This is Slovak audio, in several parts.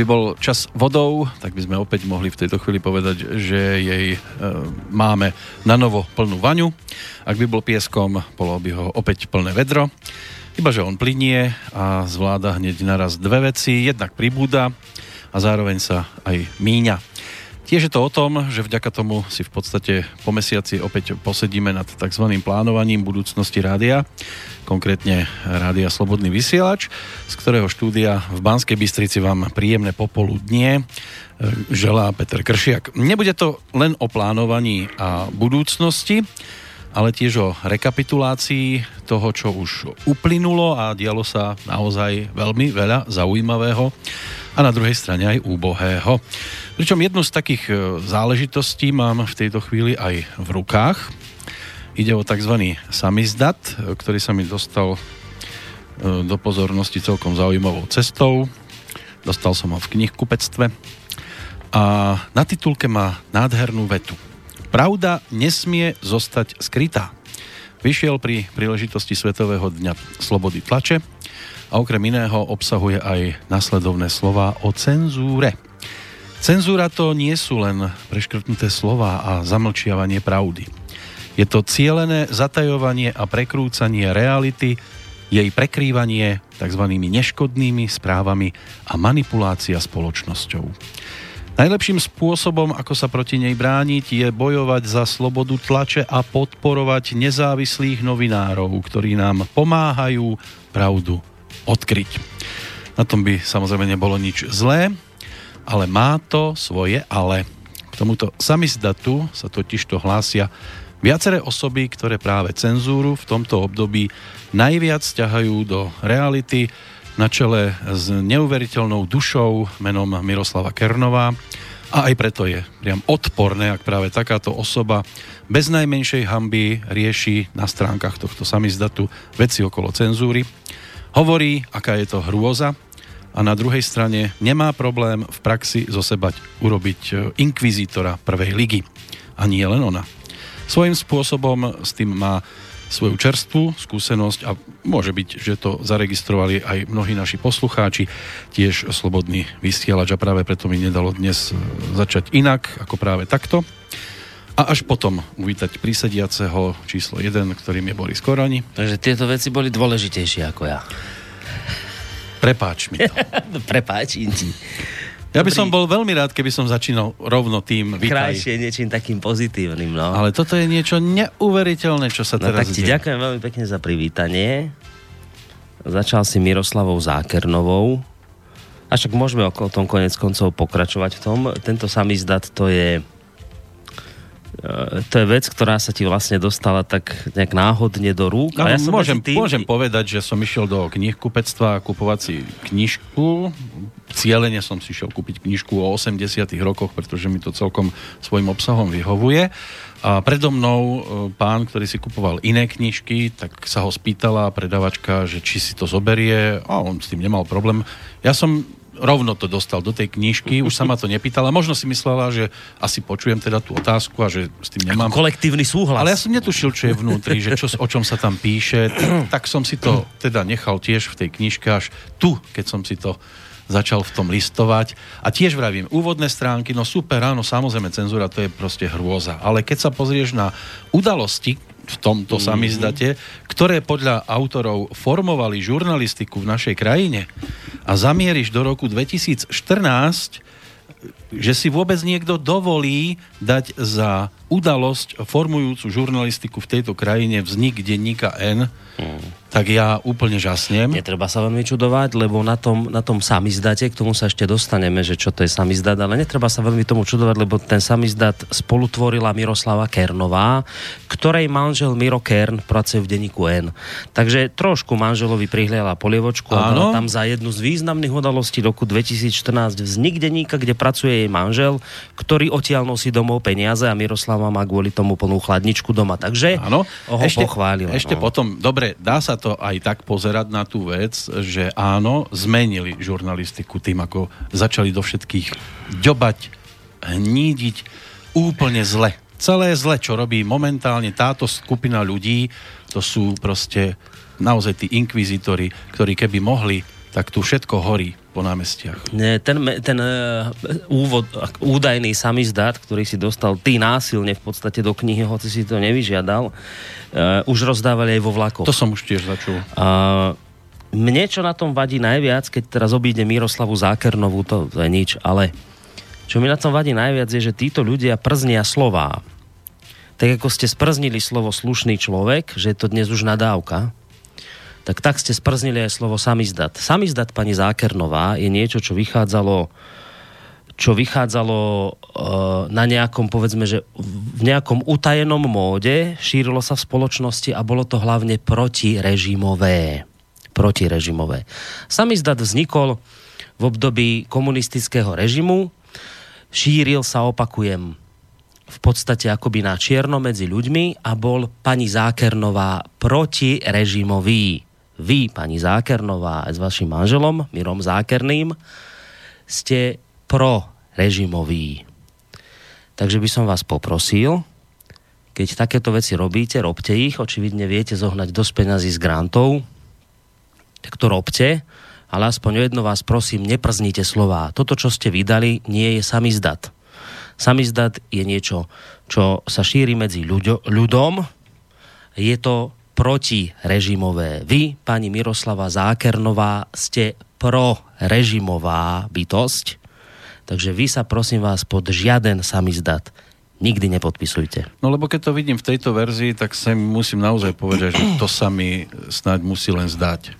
By bol čas vodou, tak by sme opäť mohli v tejto chvíli povedať, že jej e, máme na novo plnú vaňu. Ak by bol pieskom, bolo by ho opäť plné vedro. Iba, že on plinie a zvláda hneď naraz dve veci. Jednak pribúda a zároveň sa aj míňa. Tiež je to o tom, že vďaka tomu si v podstate po mesiaci opäť posedíme nad tzv. plánovaním budúcnosti rádia, konkrétne rádia Slobodný vysielač, z ktorého štúdia v Banskej Bystrici vám príjemné popoludnie e, želá Peter Kršiak. Nebude to len o plánovaní a budúcnosti, ale tiež o rekapitulácii toho, čo už uplynulo a dialo sa naozaj veľmi veľa zaujímavého a na druhej strane aj úbohého. Pričom jednu z takých e, záležitostí mám v tejto chvíli aj v rukách. Ide o tzv. samizdat, e, ktorý sa mi dostal e, do pozornosti celkom zaujímavou cestou. Dostal som ho v knihkupectve a na titulke má nádhernú vetu. Pravda nesmie zostať skrytá. Vyšiel pri príležitosti Svetového dňa slobody tlače a okrem iného obsahuje aj nasledovné slova o cenzúre. Cenzúra to nie sú len preškrtnuté slova a zamlčiavanie pravdy. Je to cielené zatajovanie a prekrúcanie reality, jej prekrývanie tzv. neškodnými správami a manipulácia spoločnosťou. Najlepším spôsobom, ako sa proti nej brániť, je bojovať za slobodu tlače a podporovať nezávislých novinárov, ktorí nám pomáhajú pravdu odkryť. Na tom by samozrejme nebolo nič zlé, ale má to svoje ale. K tomuto samizdatu sa totiž to hlásia viaceré osoby, ktoré práve cenzúru v tomto období najviac ťahajú do reality na čele s neuveriteľnou dušou menom Miroslava Kernová a aj preto je priam odporné, ak práve takáto osoba bez najmenšej hamby rieši na stránkach tohto samizdatu veci okolo cenzúry Hovorí, aká je to hrôza a na druhej strane nemá problém v praxi zo seba urobiť e, inkvizítora prvej ligy. A nie len ona. Svojím spôsobom s tým má svoju čerstvú skúsenosť a môže byť, že to zaregistrovali aj mnohí naši poslucháči, tiež slobodný vysielač a práve preto mi nedalo dnes e, začať inak ako práve takto. A až potom uvítať prísediaceho číslo 1, ktorým je Boris Koroni. Takže tieto veci boli dôležitejšie ako ja. Prepáč mi to. Prepáčim ti. Ja by som bol veľmi rád, keby som začínal rovno tým vítaj. Krajšie niečím takým pozitívnym, no. Ale toto je niečo neuveriteľné, čo sa no, teraz tak ti deje. ďakujem veľmi pekne za privítanie. Začal si Miroslavou Zákernovou. A však môžeme o tom konec koncov pokračovať v tom. Tento samizdat to je to je vec, ktorá sa ti vlastne dostala tak nejak náhodne do rúk. No, a ja som môžem, tým... môžem povedať, že som išiel do knihkupectva kupovať si knižku. Cieľene som si šiel kúpiť knižku o 80 rokoch, pretože mi to celkom svojim obsahom vyhovuje. A predo mnou e, pán, ktorý si kupoval iné knižky, tak sa ho spýtala predavačka, že či si to zoberie a on s tým nemal problém. Ja som rovno to dostal do tej knižky, už sa ma to nepýtala. Možno si myslela, že asi počujem teda tú otázku a že s tým nemám... Ako kolektívny súhlas. Ale ja som netušil, čo je vnútri, že čo, o čom sa tam píše. tak som si to teda nechal tiež v tej knižke až tu, keď som si to začal v tom listovať. A tiež vravím, úvodné stránky, no super, áno, samozrejme, cenzúra to je proste hrôza. Ale keď sa pozrieš na udalosti, v tomto mm-hmm. samizdate, ktoré podľa autorov formovali žurnalistiku v našej krajine a zamieriš do roku 2014, že si vôbec niekto dovolí dať za udalosť formujúcu žurnalistiku v tejto krajine vznik denníka N, hmm tak ja úplne žasnem. Netreba sa veľmi čudovať, lebo na tom, na tom samizdate, k tomu sa ešte dostaneme, že čo to je samizdat, ale netreba sa veľmi tomu čudovať, lebo ten samizdat spolutvorila Miroslava Kernová, ktorej manžel Miro Kern pracuje v denníku N. Takže trošku manželovi prihliala polievočku a tam za jednu z významných udalostí roku 2014 vznik denníka, kde pracuje jej manžel, ktorý odtiaľ nosí domov peniaze a Miroslava má kvôli tomu plnú chladničku doma. Takže Áno. ho ešte, pochválila. Ešte no. potom, dobre, dá sa to aj tak pozerať na tú vec, že áno, zmenili žurnalistiku tým, ako začali do všetkých ďobať, hnídiť úplne zle. Celé zle, čo robí momentálne táto skupina ľudí, to sú proste naozaj tí inkvizitori, ktorí keby mohli tak tu všetko horí po námestiach. Ten, ten uh, úvod, údajný samizdat, ktorý si dostal ty násilne v podstate do knihy, hoci si to nevyžiadal, uh, už rozdávali aj vo vlakoch. To som už tiež začul. Uh, mne, čo na tom vadí najviac, keď teraz obíde Miroslavu Zákernovú, to, to je nič, ale čo mi na tom vadí najviac je, že títo ľudia prznia slová. Tak ako ste sprznili slovo slušný človek, že je to dnes už nadávka, tak tak ste sprznili aj slovo samizdat. Samizdat pani Zákernová je niečo, čo vychádzalo čo vychádzalo e, na nejakom, povedzme, že v nejakom utajenom móde, šírilo sa v spoločnosti a bolo to hlavne protirežimové. Protirežimové. Samizdat vznikol v období komunistického režimu, šíril sa, opakujem, v podstate akoby na čierno medzi ľuďmi a bol pani Zákernová protirežimový vy, pani Zákernová, aj s vašim manželom, Mirom Zákerným, ste pro-režimový. Takže by som vás poprosil, keď takéto veci robíte, robte ich, očividne viete zohnať dosť peňazí z grantov, tak to robte, ale aspoň jedno vás prosím, neprznite slová. Toto, čo ste vydali, nie je samizdat. Samizdat je niečo, čo sa šíri medzi ľuďo, ľudom, je to protirežimové. Vy, pani Miroslava Zákernová, ste prorežimová bytosť, takže vy sa prosím vás pod žiaden samizdat nikdy nepodpisujte. No lebo keď to vidím v tejto verzii, tak sa musím naozaj povedať, že to sa mi snáď musí len zdať.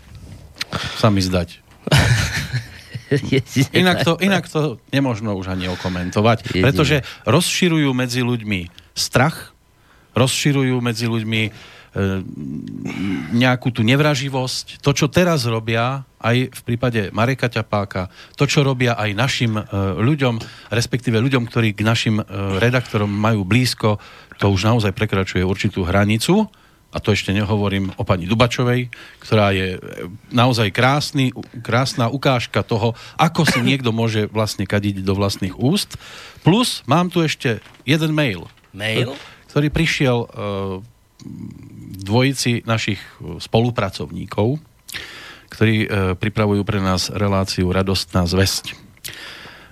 Sa mi zdať. inak, to, inak to nemožno už ani okomentovať, pretože rozširujú medzi ľuďmi strach, rozširujú medzi ľuďmi nejakú tú nevraživosť. To, čo teraz robia aj v prípade Mareka Ťapáka, to, čo robia aj našim e, ľuďom, respektíve ľuďom, ktorí k našim e, redaktorom majú blízko, to už naozaj prekračuje určitú hranicu. A to ešte nehovorím o pani Dubačovej, ktorá je naozaj krásny, krásna ukážka toho, ako si niekto môže vlastne kadiť do vlastných úst. Plus mám tu ešte jeden mail. Mail? Ktorý prišiel dvojici našich spolupracovníkov, ktorí e, pripravujú pre nás reláciu Radostná zväzť.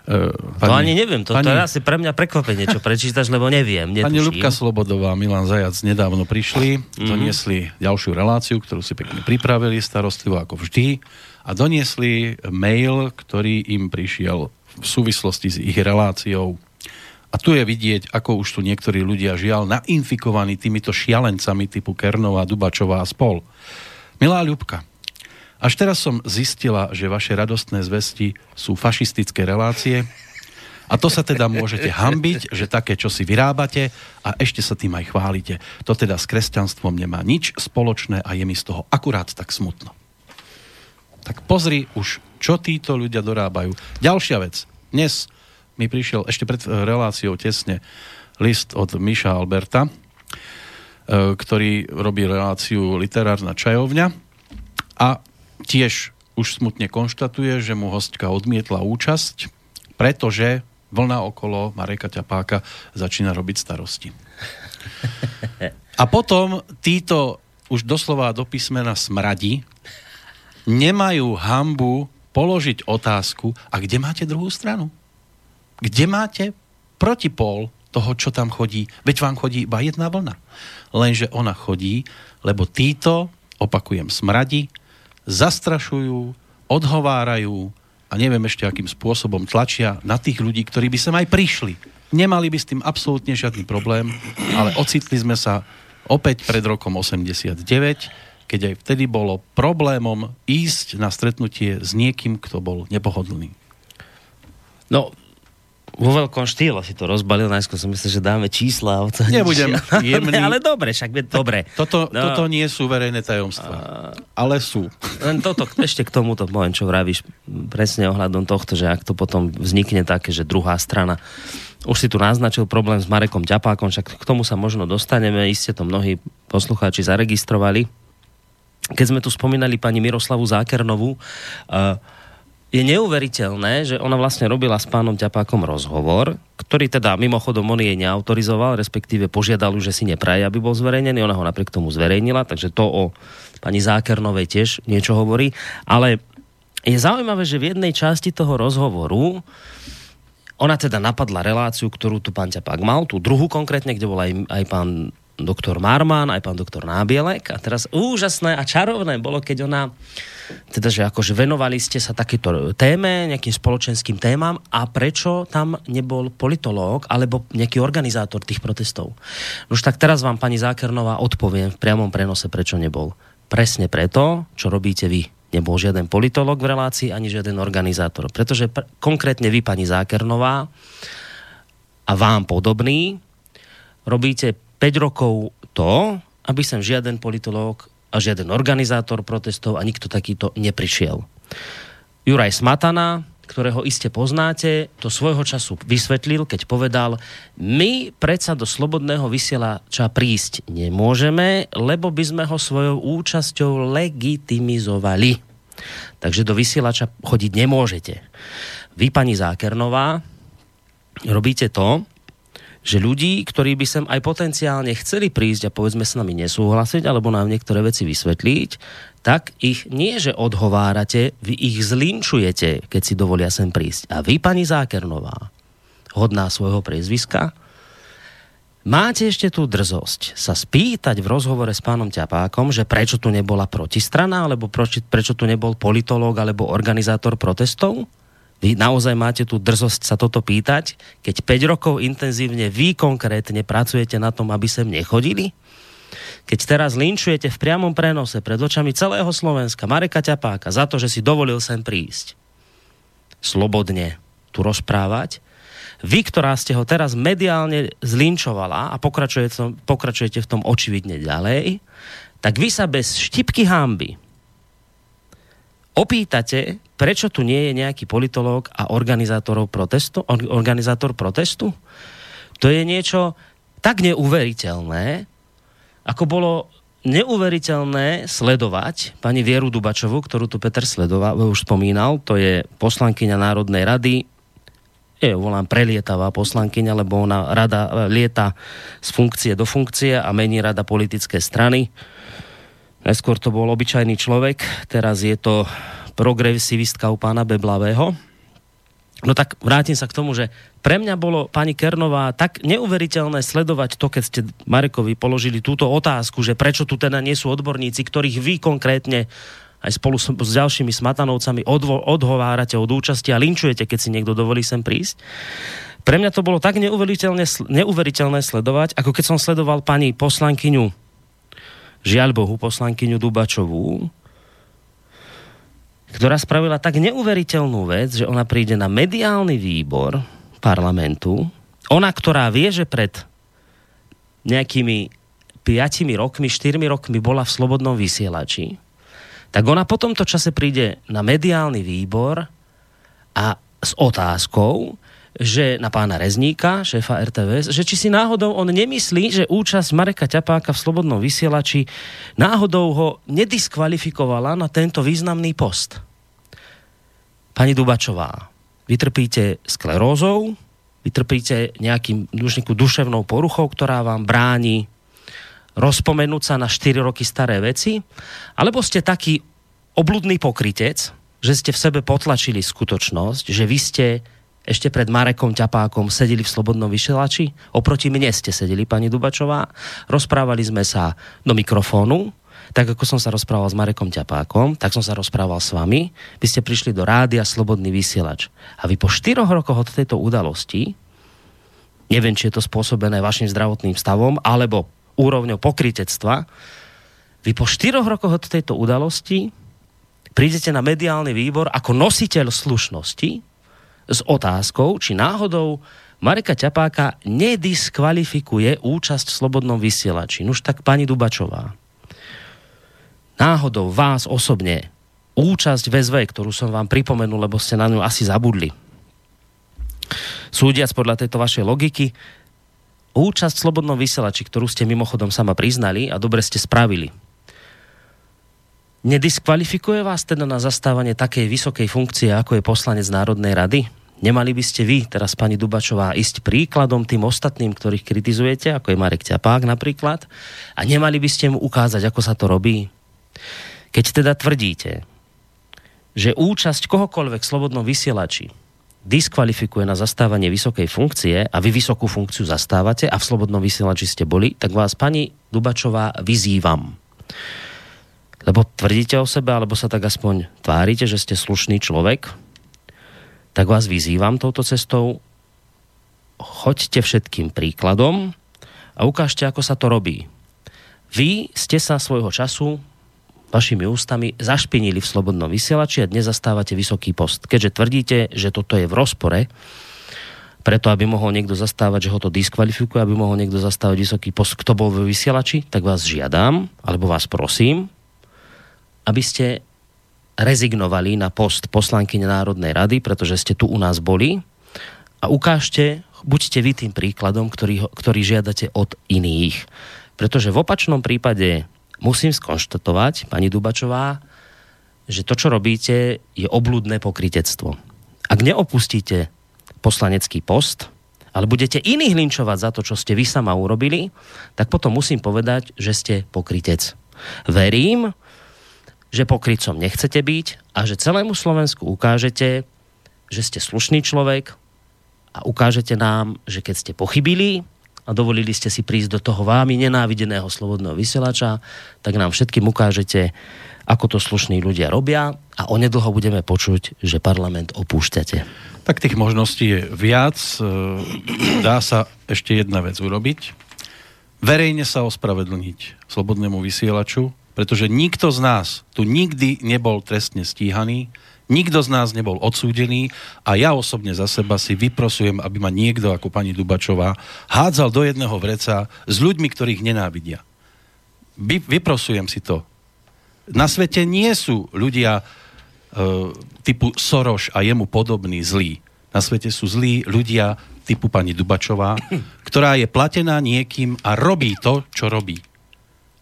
E, pani, to ani neviem, to, pani, to je asi pre mňa prekvapenie, čo prečítaš, lebo neviem. Netuším. Pani Ľubka Slobodová a Milan Zajac nedávno prišli, mm-hmm. doniesli ďalšiu reláciu, ktorú si pekne pripravili, starostlivo ako vždy, a doniesli mail, ktorý im prišiel v súvislosti s ich reláciou a tu je vidieť, ako už tu niektorí ľudia žiaľ nainfikovaní týmito šialencami typu Kernová, Dubačová a spol. Milá Ľubka, až teraz som zistila, že vaše radostné zvesti sú fašistické relácie a to sa teda môžete hambiť, že také, čo si vyrábate a ešte sa tým aj chválite. To teda s kresťanstvom nemá nič spoločné a je mi z toho akurát tak smutno. Tak pozri už, čo títo ľudia dorábajú. Ďalšia vec. Dnes mi prišiel ešte pred eh, reláciou tesne list od Miša Alberta, eh, ktorý robí reláciu Literárna čajovňa a tiež už smutne konštatuje, že mu hostka odmietla účasť, pretože vlna okolo Mareka Ťapáka začína robiť starosti. A potom títo už doslova do písmena smradi nemajú hambu položiť otázku, a kde máte druhú stranu? Kde máte protipol toho, čo tam chodí. Veď vám chodí iba jedna vlna. Lenže ona chodí, lebo títo, opakujem, smradi, zastrašujú, odhovárajú a neviem ešte akým spôsobom tlačia na tých ľudí, ktorí by sem aj prišli. Nemali by s tým absolútne žiadny problém, ale ocitli sme sa opäť pred rokom 89, keď aj vtedy bolo problémom ísť na stretnutie s niekým, kto bol nepohodlný. No, vo veľkom štýle si to rozbalil, najskôr som myslel, že dáme čísla. O to Nebudem jemný. ale dobre, však je dobre. Toto, no. toto nie sú verejné tajomstvá, a... ale sú. Len toto, ešte k tomuto poviem, čo vravíš presne ohľadom tohto, že ak to potom vznikne také, že druhá strana už si tu naznačil problém s Marekom Ťapákom, však k tomu sa možno dostaneme, iste to mnohí poslucháči zaregistrovali. Keď sme tu spomínali pani Miroslavu Zákernovú, uh, je neuveriteľné, že ona vlastne robila s pánom Ťapákom rozhovor, ktorý teda mimochodom on jej neautorizoval, respektíve požiadal že si nepraje, aby bol zverejnený. Ona ho napriek tomu zverejnila, takže to o pani Zákernovej tiež niečo hovorí. Ale je zaujímavé, že v jednej časti toho rozhovoru ona teda napadla reláciu, ktorú tu pán Ťapák mal, tú druhú konkrétne, kde bol aj, aj pán doktor Marman, aj pán doktor Nábielek. A teraz úžasné a čarovné bolo, keď ona, teda, že akože venovali ste sa takéto téme, nejakým spoločenským témam a prečo tam nebol politológ alebo nejaký organizátor tých protestov. Už tak teraz vám pani Zákernová odpoviem v priamom prenose, prečo nebol. Presne preto, čo robíte vy nebol žiaden politolog v relácii, ani žiaden organizátor. Pretože pr- konkrétne vy, pani Zákernová, a vám podobný, robíte 5 rokov to, aby sem žiaden politolog a žiaden organizátor protestov a nikto takýto neprišiel. Juraj Smatana, ktorého iste poznáte, to svojho času vysvetlil, keď povedal, my predsa do slobodného vysielača prísť nemôžeme, lebo by sme ho svojou účasťou legitimizovali. Takže do vysielača chodiť nemôžete. Vy, pani Zákernová, robíte to, že ľudí, ktorí by sem aj potenciálne chceli prísť a povedzme s nami nesúhlasiť alebo nám niektoré veci vysvetliť, tak ich nie, že odhovárate, vy ich zlinčujete, keď si dovolia sem prísť. A vy, pani Zákernová, hodná svojho priezviska, máte ešte tú drzosť sa spýtať v rozhovore s pánom Ťapákom, že prečo tu nebola protistrana, alebo prečo, prečo tu nebol politológ alebo organizátor protestov? Vy naozaj máte tú drzosť sa toto pýtať, keď 5 rokov intenzívne vy konkrétne pracujete na tom, aby sem nechodili? Keď teraz linčujete v priamom prenose pred očami celého Slovenska Mareka Ťapáka za to, že si dovolil sem prísť, slobodne tu rozprávať, vy, ktorá ste ho teraz mediálne zlinčovala a pokračujete, v tom očividne ďalej, tak vy sa bez štipky hámby opýtate, prečo tu nie je nejaký politológ a protestu, organizátor protestu? To je niečo tak neuveriteľné, ako bolo neuveriteľné sledovať pani Vieru Dubačovu, ktorú tu Peter sledoval, už spomínal, to je poslankyňa Národnej rady, je, volám prelietavá poslankyňa, lebo ona rada lieta z funkcie do funkcie a mení rada politické strany. Neskôr to bol obyčajný človek, teraz je to progresivistka u pána Beblavého. No tak vrátim sa k tomu, že pre mňa bolo, pani Kernová, tak neuveriteľné sledovať to, keď ste Marekovi položili túto otázku, že prečo tu teda nie sú odborníci, ktorých vy konkrétne aj spolu s, s ďalšími smatanovcami odvo, odhovárate od účasti a linčujete, keď si niekto dovolí sem prísť. Pre mňa to bolo tak neuveriteľné, neuveriteľné sledovať, ako keď som sledoval pani poslankyňu, žiaľ Bohu, poslankyňu Dubačovú, ktorá spravila tak neuveriteľnú vec, že ona príde na mediálny výbor parlamentu, ona, ktorá vie, že pred nejakými 5 rokmi, 4 rokmi bola v slobodnom vysielači, tak ona po tomto čase príde na mediálny výbor a s otázkou, že na pána Rezníka, šéfa RTVS, že či si náhodou on nemyslí, že účasť Mareka Ťapáka v Slobodnom vysielači náhodou ho nediskvalifikovala na tento významný post. Pani Dubačová, vytrpíte sklerózou, vytrpíte nejakým nejakú duševnou poruchou, ktorá vám bráni rozpomenúť sa na 4 roky staré veci, alebo ste taký obludný pokrytec, že ste v sebe potlačili skutočnosť, že vy ste ešte pred Marekom Ťapákom sedeli v Slobodnom vysielači. Oproti mne ste sedeli, pani Dubačová. Rozprávali sme sa do mikrofónu, tak ako som sa rozprával s Marekom Ťapákom, tak som sa rozprával s vami. Vy ste prišli do rádia Slobodný vysielač. A vy po štyroch rokoch od tejto udalosti, neviem, či je to spôsobené vašim zdravotným stavom, alebo úrovňou pokritectva, vy po štyroch rokoch od tejto udalosti prídete na mediálny výbor ako nositeľ slušnosti, s otázkou, či náhodou Mareka Ťapáka nediskvalifikuje účasť v Slobodnom vysielači. Nuž tak pani Dubačová, náhodou vás osobne účasť v SV, ktorú som vám pripomenul, lebo ste na ňu asi zabudli. Súdiac podľa tejto vašej logiky, účasť v Slobodnom vysielači, ktorú ste mimochodom sama priznali a dobre ste spravili, nediskvalifikuje vás teda na zastávanie takej vysokej funkcie, ako je poslanec Národnej rady? Nemali by ste vy, teraz pani Dubačová, ísť príkladom tým ostatným, ktorých kritizujete, ako je Marek Ťapák napríklad, a nemali by ste mu ukázať, ako sa to robí? Keď teda tvrdíte, že účasť kohokoľvek v slobodnom vysielači diskvalifikuje na zastávanie vysokej funkcie a vy vysokú funkciu zastávate a v slobodnom vysielači ste boli, tak vás pani Dubačová vyzývam. Lebo tvrdíte o sebe, alebo sa tak aspoň tvárite, že ste slušný človek, tak vás vyzývam touto cestou, choďte všetkým príkladom a ukážte, ako sa to robí. Vy ste sa svojho času vašimi ústami zašpinili v slobodnom vysielači a dnes zastávate vysoký post. Keďže tvrdíte, že toto je v rozpore, preto aby mohol niekto zastávať, že ho to diskvalifikuje, aby mohol niekto zastávať vysoký post, kto bol vo vysielači, tak vás žiadam, alebo vás prosím, aby ste rezignovali na post poslanky Národnej rady, pretože ste tu u nás boli a ukážte, buďte vy tým príkladom, ktorý, ktorý žiadate od iných. Pretože v opačnom prípade musím skonštatovať, pani Dubačová, že to, čo robíte, je oblúdne pokritectvo. Ak neopustíte poslanecký post, ale budete iných linčovať za to, čo ste vy sama urobili, tak potom musím povedať, že ste pokrytec. Verím, že pokrycom nechcete byť a že celému Slovensku ukážete, že ste slušný človek a ukážete nám, že keď ste pochybili, a dovolili ste si prísť do toho vámi nenávideného slobodného vysielača, tak nám všetkým ukážete, ako to slušní ľudia robia a onedlho budeme počuť, že parlament opúšťate. Tak tých možností je viac. E, dá sa ešte jedna vec urobiť. Verejne sa ospravedlniť slobodnému vysielaču, pretože nikto z nás tu nikdy nebol trestne stíhaný, Nikto z nás nebol odsúdený a ja osobne za seba si vyprosujem, aby ma niekto ako pani Dubačová hádzal do jedného vreca s ľuďmi, ktorých nenávidia. Vy, vyprosujem si to. Na svete nie sú ľudia e, typu Soroš a jemu podobní zlí. Na svete sú zlí ľudia typu pani Dubačová, ktorá je platená niekým a robí to, čo robí.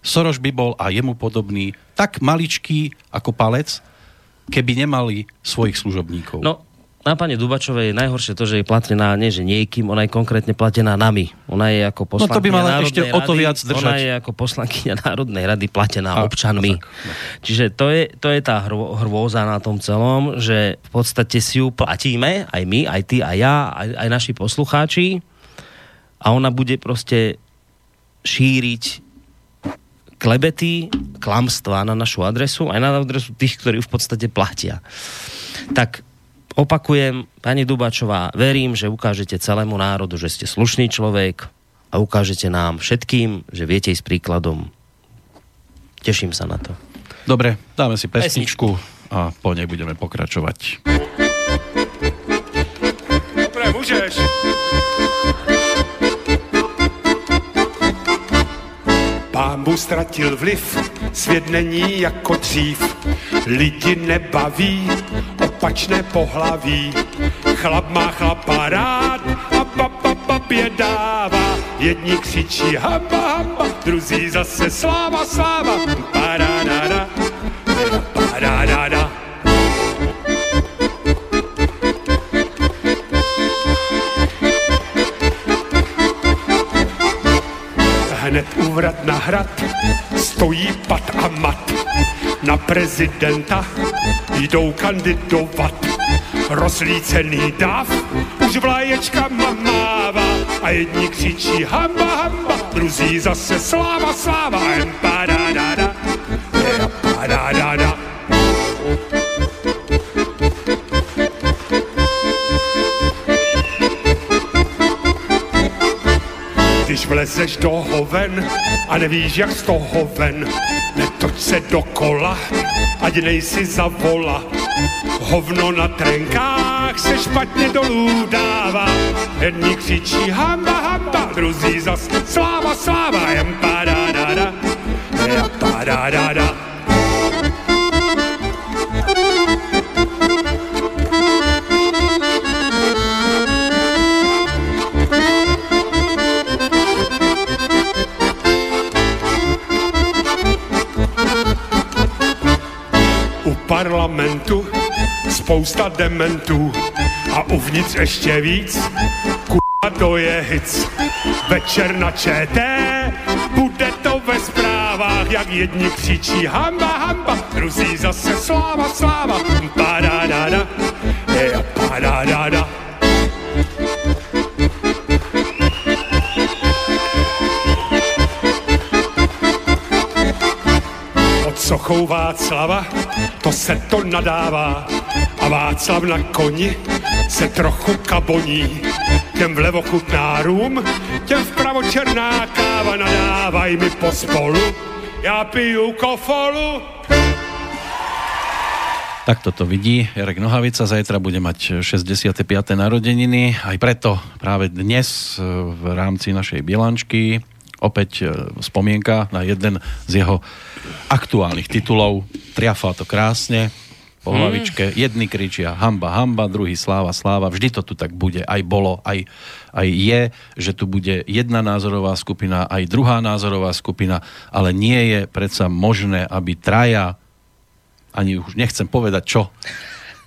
Soroš by bol a jemu podobný tak maličký ako palec, keby nemali svojich služobníkov. No, na pani Dubačovej je najhoršie to, že je platená nie že niekým, ona je konkrétne platená nami. Ona je ako poslankyňa no to by mala ešte rady, o to viac držať. Ona je ako poslankyňa Národnej rady platená a, občanmi. Tak, no. Čiže to je, to je tá hrôza na tom celom, že v podstate si ju platíme, aj my, aj ty, aj ja, aj, aj naši poslucháči a ona bude proste šíriť klebety, klamstvá na našu adresu, aj na adresu tých, ktorí v podstate platia. Tak opakujem, pani Dubačová, verím, že ukážete celému národu, že ste slušný človek a ukážete nám všetkým, že viete ísť príkladom. Teším sa na to. Dobre, dáme si pesničku a po nej budeme pokračovať. Pámbu ztratil vliv, svět není jako dřív. Lidi nebaví, opačné pohlaví. Chlap má chlapa rád a papa papě dává. Jedni křičí hamba, hamba, druzí zase sláva, sláva. Paradada, paradada. Hned úvrat na hrad, stojí pat a mat. Na prezidenta jdou kandidovat. Rozlícený dáv už vlaječka mává a jedni křičí hamba, hamba, druzí zase sláva, sláva, empadadada, empadadada. Když vlezeš do hoven a nevíš, jak z toho ven, netoč se dokola, ať nejsi za vola. Hovno na trenkách se špatně dolů dává, jedni křičí hamba, hamba, druzí zas sláva, sláva, jem padadada, jem padadada. parlamentu spousta dementů a uvnitř ještě víc. Kurva, to je hic. Večer na ČT, bude to ve zprávách, jak jedni křičí hamba, hamba, druzí zase sláva, sláva, padadada, je padadada. Sochou Václava, to se to nadává, a Václav na koni se trochu kaboní. Těm vlevo chutná rum, těm vpravo černá káva, nadávaj mi pospolu, já piju kofolu. Tak toto vidí Jarek Nohavica, zajtra bude mať 65. narodeniny, aj preto práve dnes e, v rámci našej bilančky opäť e, spomienka na jeden z jeho aktuálnych titulov. Triafá to krásne, po hlavičke. Jedni kričia hamba, hamba, druhý sláva, sláva. Vždy to tu tak bude. Aj bolo, aj, aj je, že tu bude jedna názorová skupina, aj druhá názorová skupina, ale nie je predsa možné, aby traja, ani už nechcem povedať čo,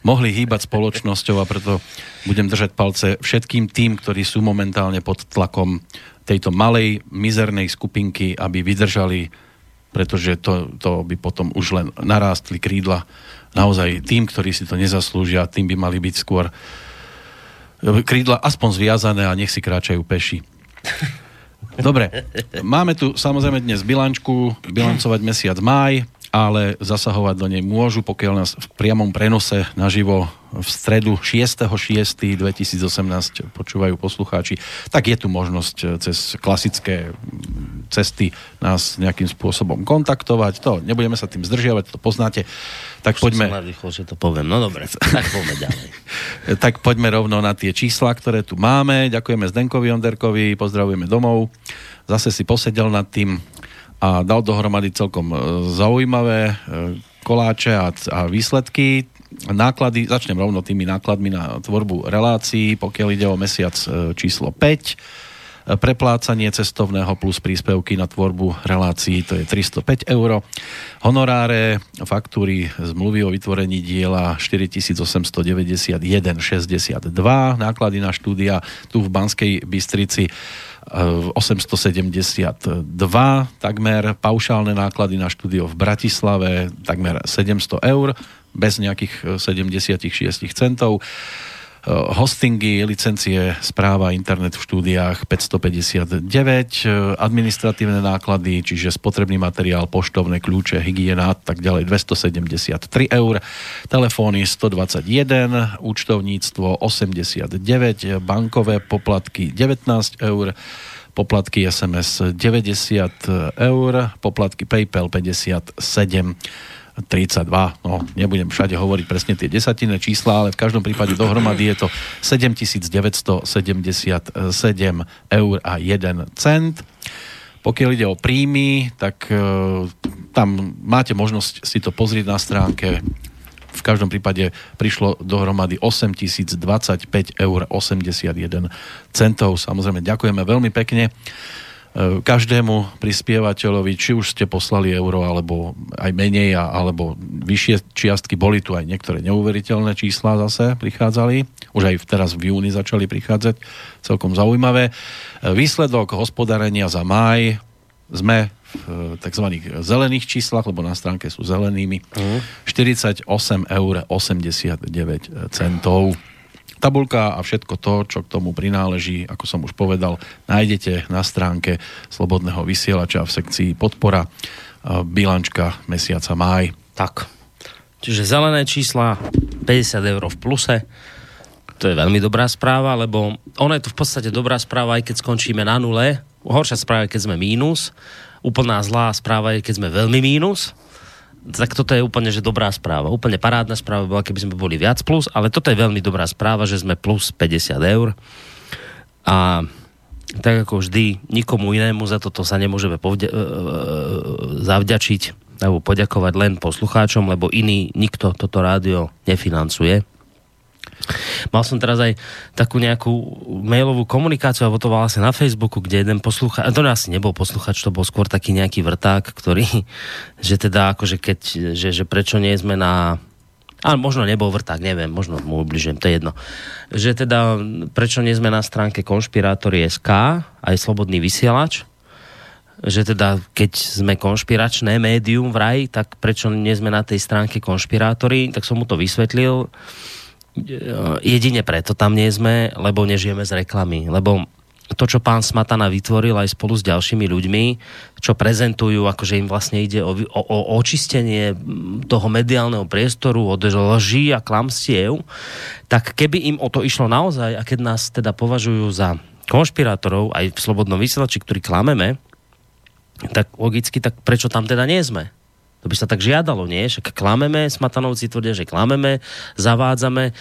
mohli hýbať spoločnosťou a preto budem držať palce všetkým tým, ktorí sú momentálne pod tlakom tejto malej, mizernej skupinky, aby vydržali, pretože to, to by potom už len narástli krídla naozaj tým, ktorí si to nezaslúžia, tým by mali byť skôr krídla aspoň zviazané a nech si kráčajú peši. Dobre, máme tu samozrejme dnes bilančku, bilancovať mesiac máj, ale zasahovať do nej môžu, pokiaľ nás v priamom prenose naživo v stredu 6.6.2018 počúvajú poslucháči, tak je tu možnosť eh, cez klasické mm, cesty nás nejakým spôsobom kontaktovať. To nebudeme sa tým zdržiavať, to poznáte. Tak Už poďme... Som rýchlo, že to poviem. No dobre, tak poďme ďalej. tak poďme rovno na tie čísla, ktoré tu máme. Ďakujeme Zdenkovi Onderkovi, pozdravujeme domov. Zase si posedel nad tým a dal dohromady celkom e, zaujímavé e, koláče a, a výsledky. Náklady, začnem rovno tými nákladmi na tvorbu relácií, pokiaľ ide o mesiac e, číslo 5 preplácanie cestovného plus príspevky na tvorbu relácií, to je 305 eur. Honoráre, faktúry, zmluvy o vytvorení diela 4891,62, náklady na štúdia tu v Banskej Bystrici 872 takmer, paušálne náklady na štúdio v Bratislave takmer 700 eur, bez nejakých 76 centov. Hostingy, licencie, správa, internet v štúdiách 559, administratívne náklady, čiže spotrebný materiál, poštovné kľúče, hygiena a tak ďalej 273 eur, telefóny 121, účtovníctvo 89, bankové poplatky 19 eur, poplatky SMS 90 eur, poplatky PayPal 57 32, no nebudem všade hovoriť presne tie desatinné čísla, ale v každom prípade dohromady je to 7977 eur a 1 cent. Pokiaľ ide o príjmy, tak e, tam máte možnosť si to pozrieť na stránke v každom prípade prišlo dohromady 8025 eur 81 centov. Samozrejme, ďakujeme veľmi pekne každému prispievateľovi, či už ste poslali euro, alebo aj menej, alebo vyššie čiastky, boli tu aj niektoré neuveriteľné čísla zase prichádzali, už aj teraz v júni začali prichádzať, celkom zaujímavé. E, výsledok hospodárenia za máj sme v tzv. zelených číslach, lebo na stránke sú zelenými, uh-huh. 48 eur 89 centov. Tabulka a všetko to, čo k tomu prináleží, ako som už povedal, nájdete na stránke Slobodného vysielača v sekcii podpora bilančka mesiaca máj. Tak. Čiže zelené čísla 50 eur v pluse. To je veľmi dobrá správa, lebo ono je to v podstate dobrá správa, aj keď skončíme na nule. Horšia správa, keď sme mínus úplná zlá správa je, keď sme veľmi mínus, tak toto je úplne že dobrá správa. Úplne parádna správa bola, keby sme boli viac plus, ale toto je veľmi dobrá správa, že sme plus 50 eur. A tak ako vždy, nikomu inému za toto sa nemôžeme povde- e, e, zavďačiť alebo poďakovať len poslucháčom, lebo iný nikto toto rádio nefinancuje. Mal som teraz aj takú nejakú mailovú komunikáciu, alebo to bol asi na Facebooku, kde jeden posluchač, to asi nebol posluchač, to bol skôr taký nejaký vrták, ktorý, že teda akože keď, že, že prečo nie sme na a možno nebol vrták, neviem, možno mu ubližujem, to je jedno. Že teda, prečo nie sme na stránke konšpirátory SK, aj Slobodný vysielač, že teda keď sme konšpiračné médium vraj, tak prečo nie sme na tej stránke konšpirátori, tak som mu to vysvetlil. Jedine preto tam nie sme, lebo nežijeme z reklamy. Lebo to, čo pán Smatana vytvoril aj spolu s ďalšími ľuďmi, čo prezentujú, akože im vlastne ide o, o, o očistenie toho mediálneho priestoru od lží a klamstiev, tak keby im o to išlo naozaj a keď nás teda považujú za konšpirátorov aj v Slobodnom vysielači, ktorí klameme, tak logicky, tak prečo tam teda nie sme? To by sa tak žiadalo, nie? Však klameme, Smatanovci tvrdia, že klameme, zavádzame.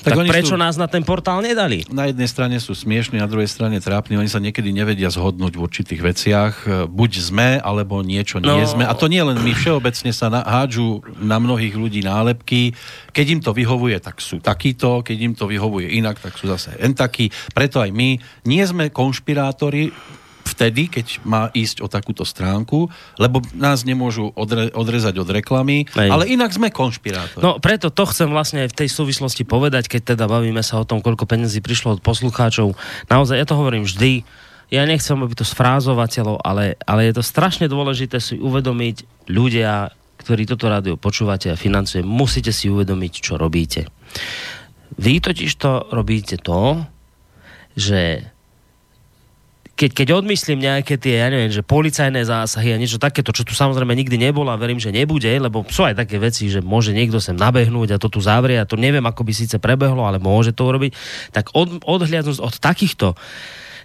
Tak, tak prečo sú, nás na ten portál nedali? Na jednej strane sú smiešní, na druhej strane trápni. Oni sa niekedy nevedia zhodnúť v určitých veciach. Buď sme, alebo niečo nie no, sme. A to nie len my. Všeobecne sa hádžu na mnohých ľudí nálepky. Keď im to vyhovuje, tak sú takíto. Keď im to vyhovuje inak, tak sú zase en takí. Preto aj my nie sme konšpirátori, vtedy, keď má ísť o takúto stránku, lebo nás nemôžu odre, odrezať od reklamy, Ej. ale inak sme konšpirátori. No preto to chcem vlastne v tej súvislosti povedať, keď teda bavíme sa o tom, koľko peniazí prišlo od poslucháčov. Naozaj, ja to hovorím vždy, ja nechcem, aby to sprázovateľo, ale, ale je to strašne dôležité si uvedomiť ľudia, ktorí toto rádio počúvate a financuje, musíte si uvedomiť, čo robíte. Vy totiž to robíte to, že keď, keď odmyslím nejaké tie, ja neviem, že policajné zásahy a niečo takéto, čo tu samozrejme nikdy nebolo a verím, že nebude, lebo sú aj také veci, že môže niekto sem nabehnúť a to tu zavrie a to neviem, ako by síce prebehlo, ale môže to urobiť, tak od, odhliadnúť od takýchto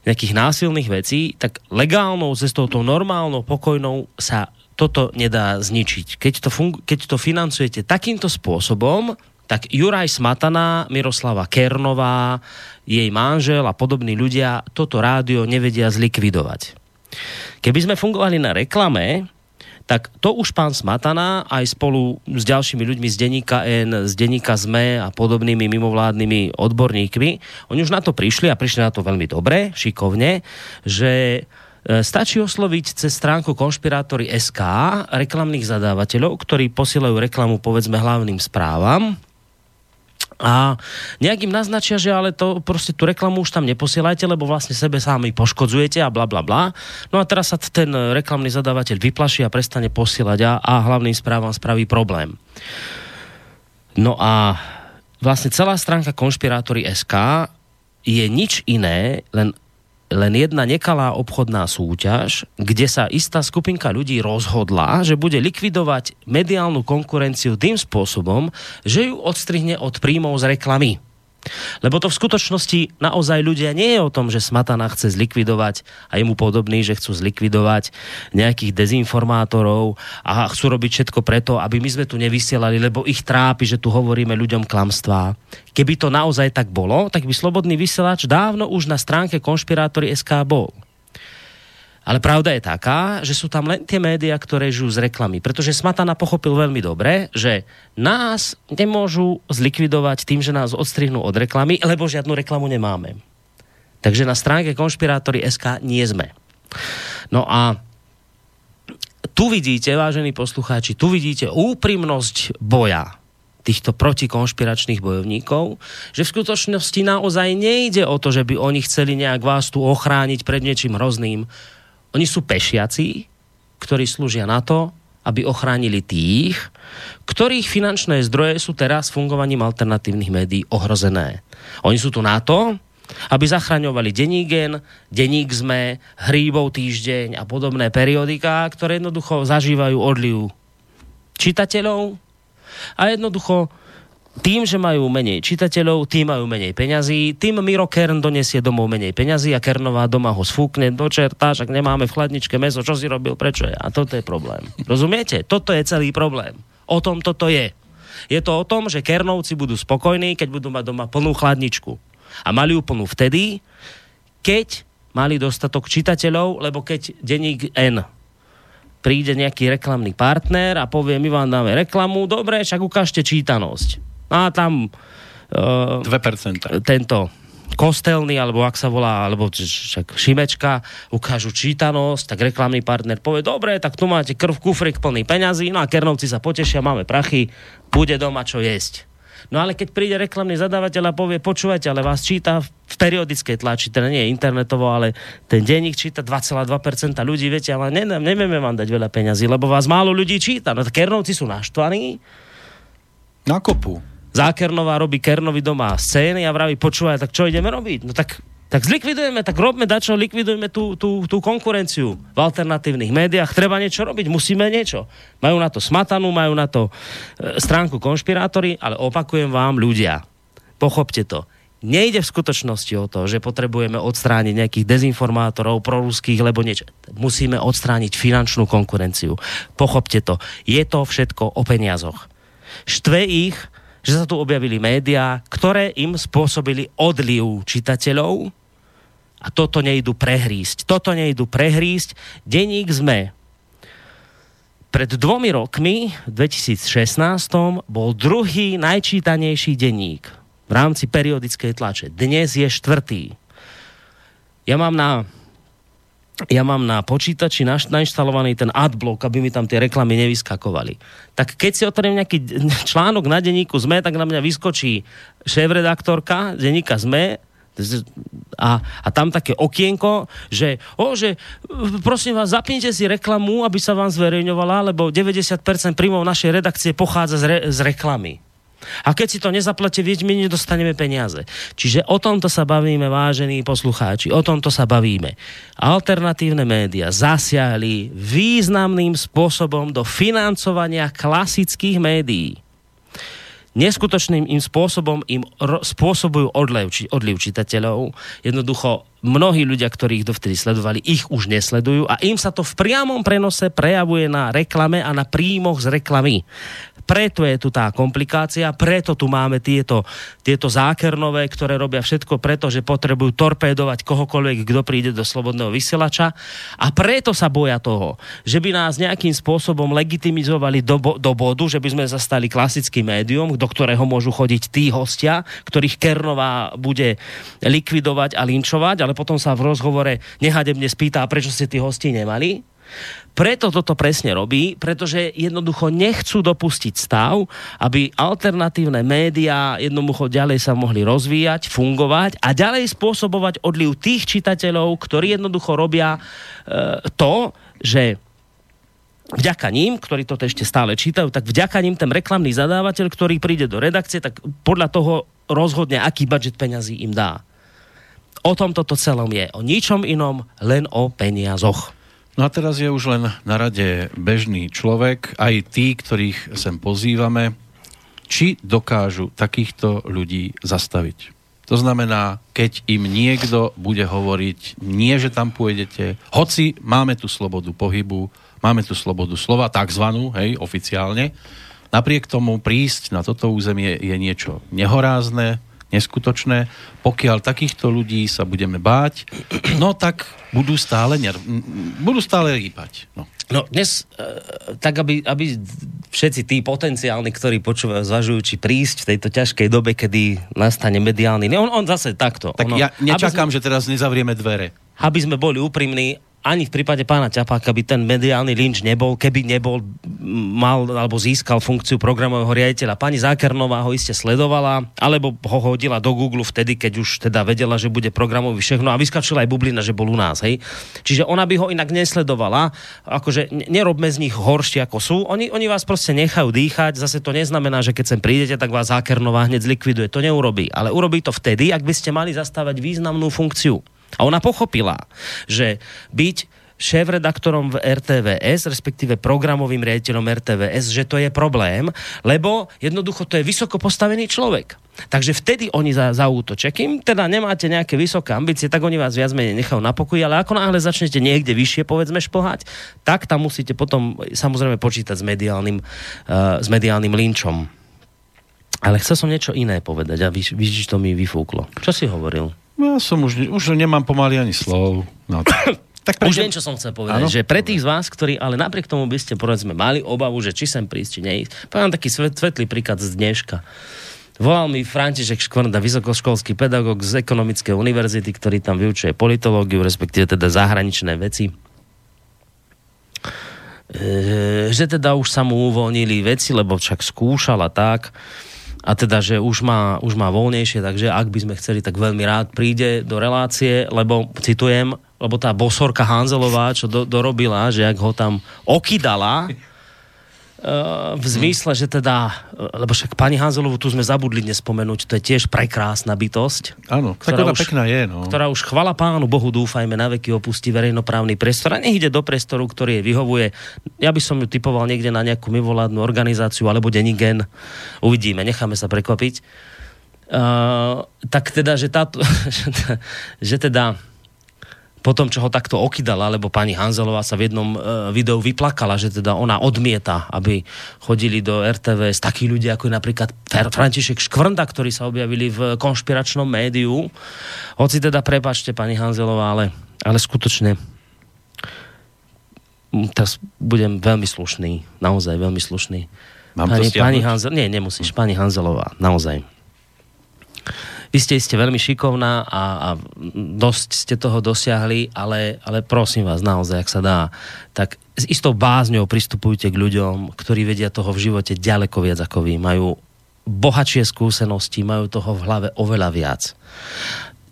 nejakých násilných vecí, tak legálnou cestou, tou normálnou, pokojnou sa toto nedá zničiť. Keď to, fungu- keď to financujete takýmto spôsobom, tak Juraj Smatana, Miroslava Kernová, jej manžel a podobní ľudia toto rádio nevedia zlikvidovať. Keby sme fungovali na reklame, tak to už pán Smatana aj spolu s ďalšími ľuďmi z denníka N, z denníka ZME a podobnými mimovládnymi odborníkmi, oni už na to prišli a prišli na to veľmi dobre, šikovne, že e, stačí osloviť cez stránku konšpirátory SK reklamných zadávateľov, ktorí posielajú reklamu povedzme hlavným správam a nejak im naznačia, že ale to proste tú reklamu už tam neposielajte, lebo vlastne sebe sami poškodzujete a bla bla bla. No a teraz sa ten reklamný zadávateľ vyplaší a prestane posielať a, a hlavným správam spraví problém. No a vlastne celá stránka konšpirátory SK je nič iné, len len jedna nekalá obchodná súťaž, kde sa istá skupinka ľudí rozhodla, že bude likvidovať mediálnu konkurenciu tým spôsobom, že ju odstrihne od príjmov z reklamy. Lebo to v skutočnosti naozaj ľudia nie je o tom, že Smatana chce zlikvidovať a jemu podobný, že chcú zlikvidovať nejakých dezinformátorov a chcú robiť všetko preto, aby my sme tu nevysielali, lebo ich trápi, že tu hovoríme ľuďom klamstvá. Keby to naozaj tak bolo, tak by Slobodný vysielač dávno už na stránke konšpirátory SK bol. Ale pravda je taká, že sú tam len tie médiá, ktoré žijú z reklamy. Pretože Smatana pochopil veľmi dobre, že nás nemôžu zlikvidovať tým, že nás odstrihnú od reklamy, lebo žiadnu reklamu nemáme. Takže na stránke konšpirátory SK nie sme. No a tu vidíte, vážení poslucháči, tu vidíte úprimnosť boja týchto protikonšpiračných bojovníkov, že v skutočnosti naozaj nejde o to, že by oni chceli nejak vás tu ochrániť pred niečím hrozným, oni sú pešiaci, ktorí slúžia na to, aby ochránili tých, ktorých finančné zdroje sú teraz fungovaním alternatívnych médií ohrozené. Oni sú tu na to, aby zachraňovali denník denník ZME, Hríbov týždeň a podobné periodika, ktoré jednoducho zažívajú odliv čitateľov a jednoducho tým, že majú menej čitateľov, tým majú menej peňazí, tým Miro Kern donesie domov menej peňazí a Kernová doma ho sfúkne do čerta, však nemáme v chladničke meso, čo si robil, prečo je? A toto je problém. Rozumiete? Toto je celý problém. O tom toto je. Je to o tom, že Kernovci budú spokojní, keď budú mať doma plnú chladničku. A mali ju plnú vtedy, keď mali dostatok čitateľov, lebo keď denník N príde nejaký reklamný partner a povie, my vám dáme reklamu, dobre, však ukážte čítanosť a tam uh, 2%. tento kostelný, alebo ak sa volá, alebo však Šimečka, ukážu čítanosť, tak reklamný partner povie, dobre, tak tu máte krv, kufrik plný peňazí, no a Kernovci sa potešia, máme prachy, bude doma čo jesť. No ale keď príde reklamný zadávateľ a povie, počúvajte, ale vás číta v periodickej tlači, teda nie internetovo, ale ten denník číta 2,2% ľudí, viete, ale ne, nevieme vám dať veľa peňazí, lebo vás málo ľudí číta. No Kernovci sú naštvaní. Na kopu. Zákernová robí Kernovi doma scény a vraví, počúvaj, tak čo ideme robiť? No tak tak zlikvidujeme, tak robme dačo, likvidujeme tú, tú, tú konkurenciu v alternatívnych médiách. Treba niečo robiť, musíme niečo. Majú na to smatanú, majú na to e, stránku konšpirátory, ale opakujem vám, ľudia, pochopte to. Nejde v skutočnosti o to, že potrebujeme odstrániť nejakých dezinformátorov, proruských, lebo niečo. Musíme odstrániť finančnú konkurenciu. Pochopte to. Je to všetko o peniazoch. Štve ich, že sa tu objavili médiá, ktoré im spôsobili odliv čitateľov a toto nejdu prehrísť. Toto nejdu prehrísť. Denník sme pred dvomi rokmi, v 2016, bol druhý najčítanejší denník v rámci periodickej tlače. Dnes je štvrtý. Ja mám na ja mám na počítači nainštalovaný ten adblock, aby mi tam tie reklamy nevyskakovali. Tak keď si otvorím nejaký článok na denníku ZME, tak na mňa vyskočí šéf-redaktorka denníka ZME a, a tam také okienko, že, o, že prosím vás, zapnite si reklamu, aby sa vám zverejňovala, lebo 90% príjmov našej redakcie pochádza z, re, z reklamy. A keď si to nezaplate, my nedostaneme peniaze. Čiže o tomto sa bavíme, vážení poslucháči, o tomto sa bavíme. Alternatívne média zasiahli významným spôsobom do financovania klasických médií neskutočným im spôsobom im ro- spôsobujú odliv, či, odliv čitateľov. Jednoducho mnohí ľudia, ktorí ich dovtedy sledovali, ich už nesledujú a im sa to v priamom prenose prejavuje na reklame a na príjmoch z reklamy. Preto je tu tá komplikácia, preto tu máme tieto, tieto zákernové, ktoré robia všetko preto, že potrebujú torpédovať kohokoľvek, kto príde do slobodného vysielača. A preto sa boja toho, že by nás nejakým spôsobom legitimizovali do, do bodu, že by sme zastali klasický médium, do ktorého môžu chodiť tí hostia, ktorých Kernová bude likvidovať a linčovať, ale potom sa v rozhovore nehadebne spýta, prečo ste tí hosti nemali preto toto presne robí, pretože jednoducho nechcú dopustiť stav, aby alternatívne médiá jednoducho ďalej sa mohli rozvíjať, fungovať a ďalej spôsobovať odliv tých čitateľov, ktorí jednoducho robia e, to, že vďaka ním, ktorí toto ešte stále čítajú, tak vďaka ním ten reklamný zadávateľ, ktorý príde do redakcie, tak podľa toho rozhodne, aký budget peňazí im dá. O tom toto celom je. O ničom inom, len o peniazoch. No a teraz je už len na rade bežný človek, aj tí, ktorých sem pozývame, či dokážu takýchto ľudí zastaviť. To znamená, keď im niekto bude hovoriť, nie, že tam pôjdete, hoci máme tu slobodu pohybu, máme tu slobodu slova, takzvanú, hej, oficiálne, napriek tomu prísť na toto územie je niečo nehorázne, neskutočné. Pokiaľ takýchto ľudí sa budeme báť, no tak budú stále, ner- budú stále rýpať. No. No dnes, e, tak aby, aby všetci tí potenciálni, ktorí počúvajú, zvažujú, či prísť v tejto ťažkej dobe, kedy nastane mediálny... On, on zase takto. Tak ono, ja nečakám, sme, že teraz nezavrieme dvere. Aby sme boli úprimní, ani v prípade pána Ťapáka by ten mediálny lynč nebol, keby nebol mal alebo získal funkciu programového riaditeľa. Pani Zákernová ho iste sledovala, alebo ho hodila do Google vtedy, keď už teda vedela, že bude programový všechno a vyskačila aj bublina, že bol u nás. Hej. Čiže ona by ho inak nesledovala. Akože nerobme z nich horšie ako sú. Oni, oni vás proste nechajú dýchať. Zase to neznamená, že keď sem prídete, tak vás Zákernová hneď zlikviduje. To neurobí. Ale urobí to vtedy, ak by ste mali zastávať významnú funkciu. A ona pochopila, že byť šéf-redaktorom v RTVS, respektíve programovým riaditeľom RTVS, že to je problém, lebo jednoducho to je vysoko postavený človek. Takže vtedy oni za, zautočia. Kým teda nemáte nejaké vysoké ambície, tak oni vás viac menej nechajú na pokoji, ale ako náhle začnete niekde vyššie, povedzme, šplhať, tak tam musíte potom samozrejme počítať s mediálnym, uh, s mediálnym linčom. Ale chcel som niečo iné povedať a vidíš, to mi vyfúklo. Čo si hovoril? No, ja som už, už nemám pomaly ani slov. No, tak Už viem, čo som chcel povedať. Ano? Že pre tých z vás, ktorí ale napriek tomu by ste povedzme mali obavu, že či sem prísť, či neísť. Poviem taký svet, svetlý príklad z dneška. Volal mi František Škvrnda, vysokoškolský pedagóg z ekonomickej univerzity, ktorý tam vyučuje politológiu, respektíve teda zahraničné veci. E, že teda už sa mu uvoľnili veci, lebo však skúšal a tak a teda, že už má, už má voľnejšie, takže ak by sme chceli, tak veľmi rád príde do relácie, lebo, citujem, lebo tá bosorka Hanzelová, čo do, dorobila, že ak ho tam okydala, v zmysle, že teda, lebo však pani Hanzelovu tu sme zabudli dnes spomenúť, to je tiež prekrásna bytosť. Áno, ktorá už, pekná je, no. Ktorá už chvala pánu Bohu, dúfajme, na veky opustí verejnoprávny priestor a nech ide do priestoru, ktorý jej vyhovuje. Ja by som ju typoval niekde na nejakú mimovládnu organizáciu alebo denigen. Uvidíme, necháme sa prekvapiť. Uh, tak teda, že, táto, že teda potom, čo ho takto okydala, lebo pani Hanzelová sa v jednom uh, videu vyplakala, že teda ona odmieta, aby chodili do RTV s takí ľudia, ako je napríklad František Škvrnda, ktorí sa objavili v konšpiračnom médiu. Hoci teda, prepačte, pani Hanzelová, ale, ale skutočne teraz budem veľmi slušný, naozaj veľmi slušný. Mám pani, pani Hanzel, nie, nemusíš, pani Hanzelová, naozaj vy ste iste veľmi šikovná a, a dosť ste toho dosiahli, ale, ale prosím vás, naozaj, ak sa dá, tak s istou bázňou pristupujte k ľuďom, ktorí vedia toho v živote ďaleko viac ako vy. Majú bohatšie skúsenosti, majú toho v hlave oveľa viac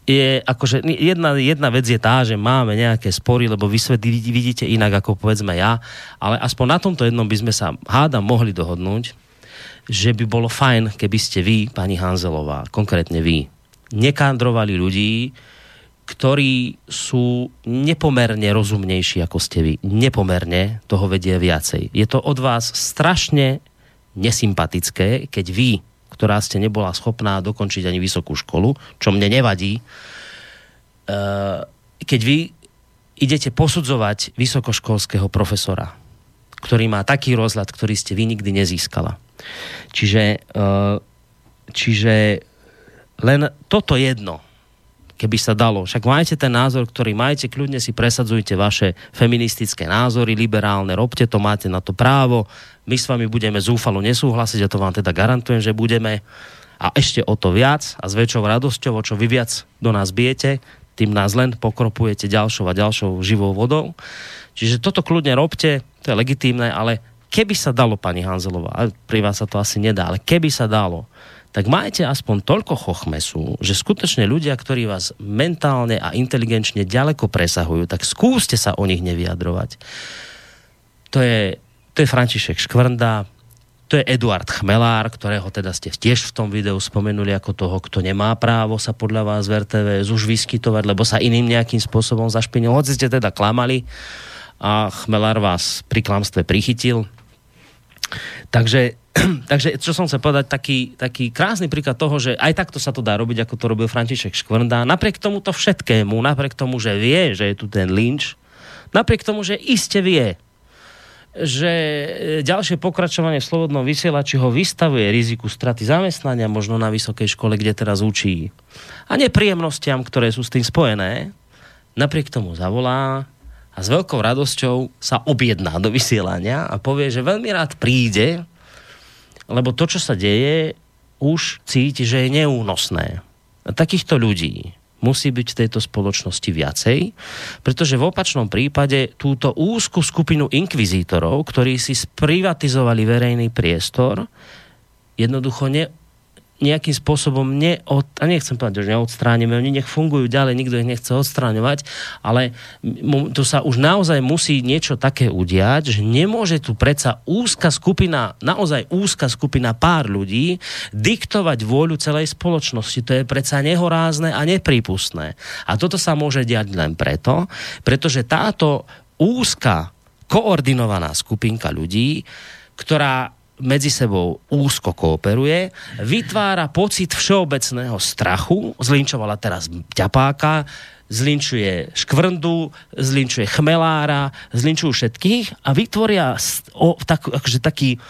je akože jedna, jedna vec je tá, že máme nejaké spory, lebo vy svet vidíte inak ako povedzme ja, ale aspoň na tomto jednom by sme sa hádam mohli dohodnúť, že by bolo fajn, keby ste vy, pani Hanzelová, konkrétne vy, nekandrovali ľudí, ktorí sú nepomerne rozumnejší ako ste vy. Nepomerne toho vedia viacej. Je to od vás strašne nesympatické, keď vy, ktorá ste nebola schopná dokončiť ani vysokú školu, čo mne nevadí, eh, keď vy idete posudzovať vysokoškolského profesora, ktorý má taký rozhľad, ktorý ste vy nikdy nezískala. Čiže, eh, čiže len toto jedno, keby sa dalo. Však majte ten názor, ktorý majte, kľudne si presadzujte vaše feministické názory, liberálne, robte to, máte na to právo. My s vami budeme zúfalo nesúhlasiť a to vám teda garantujem, že budeme. A ešte o to viac a s väčšou radosťou, o čo vy viac do nás bijete, tým nás len pokropujete ďalšou a ďalšou živou vodou. Čiže toto kľudne robte, to je legitímne, ale keby sa dalo, pani Hanzelová, pri vás sa to asi nedá, ale keby sa dalo, tak majte aspoň toľko chochmesu, že skutočne ľudia, ktorí vás mentálne a inteligenčne ďaleko presahujú, tak skúste sa o nich nevyjadrovať. To je, to je František Škvrnda, to je Eduard Chmelár, ktorého teda ste tiež v tom videu spomenuli ako toho, kto nemá právo sa podľa vás v RTVS už vyskytovať, lebo sa iným nejakým spôsobom zašpinil. Hoci ste teda klamali a Chmelár vás pri klamstve prichytil. Takže takže čo som chcel povedať, taký, taký krásny príklad toho, že aj takto sa to dá robiť, ako to robil František Škvrnda. Napriek tomuto všetkému, napriek tomu, že vie, že je tu ten lynč, napriek tomu, že iste vie, že ďalšie pokračovanie v slobodnom vysielači ho vystavuje riziku straty zamestnania, možno na vysokej škole, kde teraz učí. A nepríjemnostiam, ktoré sú s tým spojené, napriek tomu zavolá a s veľkou radosťou sa objedná do vysielania a povie, že veľmi rád príde lebo to, čo sa deje, už cíti, že je neúnosné. Takýchto ľudí musí byť v tejto spoločnosti viacej, pretože v opačnom prípade túto úzku skupinu inkvizítorov, ktorí si sprivatizovali verejný priestor, jednoducho ne, nejakým spôsobom neod, a nechcem povedať, že neodstránime, oni nech fungujú ďalej, nikto ich nechce odstráňovať, ale tu sa už naozaj musí niečo také udiať, že nemôže tu predsa úzka skupina, naozaj úzka skupina pár ľudí diktovať vôľu celej spoločnosti. To je predsa nehorázne a neprípustné. A toto sa môže diať len preto, pretože táto úzka koordinovaná skupinka ľudí, ktorá medzi sebou úzko kooperuje, vytvára pocit všeobecného strachu, zlinčovala teraz ťapáka, zlinčuje škvrndu, zlinčuje chmelára, zlinčujú všetkých a vytvoria o, tak, akože taký,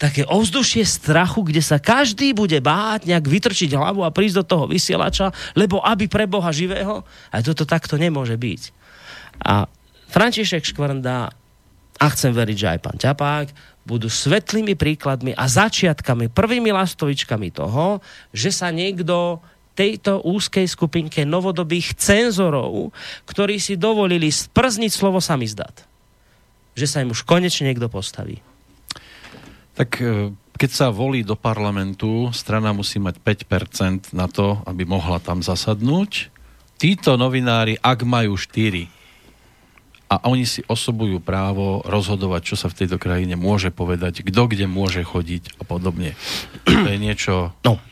také ovzdušie strachu, kde sa každý bude báť nejak vytrčiť hlavu a prísť do toho vysielača, lebo aby pre Boha živého, a toto takto nemôže byť. A František Škvrnda, a chcem veriť, že aj pán Ťapák, budú svetlými príkladmi a začiatkami, prvými lastovičkami toho, že sa niekto tejto úzkej skupinke novodobých cenzorov, ktorí si dovolili sprzniť slovo samizdat. Že sa im už konečne niekto postaví. Tak e, keď sa volí do parlamentu, strana musí mať 5% na to, aby mohla tam zasadnúť. Títo novinári, ak majú 4 a oni si osobujú právo rozhodovať, čo sa v tejto krajine môže povedať, kto kde môže chodiť a podobne. To je niečo... No.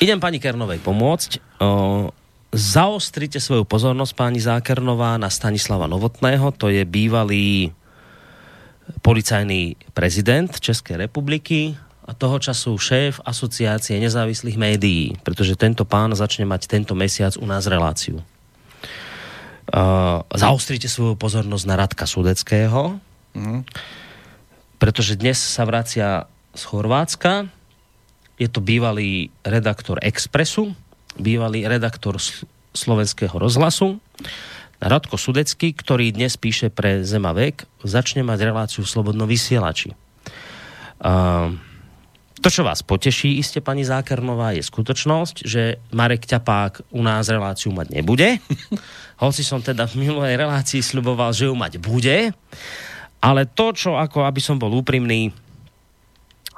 Idem pani Kernovej pomôcť. O, zaostrite svoju pozornosť, pani Zákernová, na Stanislava Novotného. To je bývalý policajný prezident Českej republiky a toho času šéf asociácie nezávislých médií, pretože tento pán začne mať tento mesiac u nás reláciu. Uh, zaostrite svoju pozornosť na Radka Sudeckého, mm. pretože dnes sa vracia z Chorvátska. Je to bývalý redaktor Expressu, bývalý redaktor slovenského rozhlasu Radko Sudecký, ktorý dnes píše pre Zemavek, začne mať reláciu v Slobodnom vysielači. Uh, to, čo vás poteší, iste pani Zákernová, je skutočnosť, že Marek Ťapák u nás reláciu mať nebude. Hoci som teda v minulej relácii sľuboval, že ju mať bude. Ale to, čo ako, aby som bol úprimný,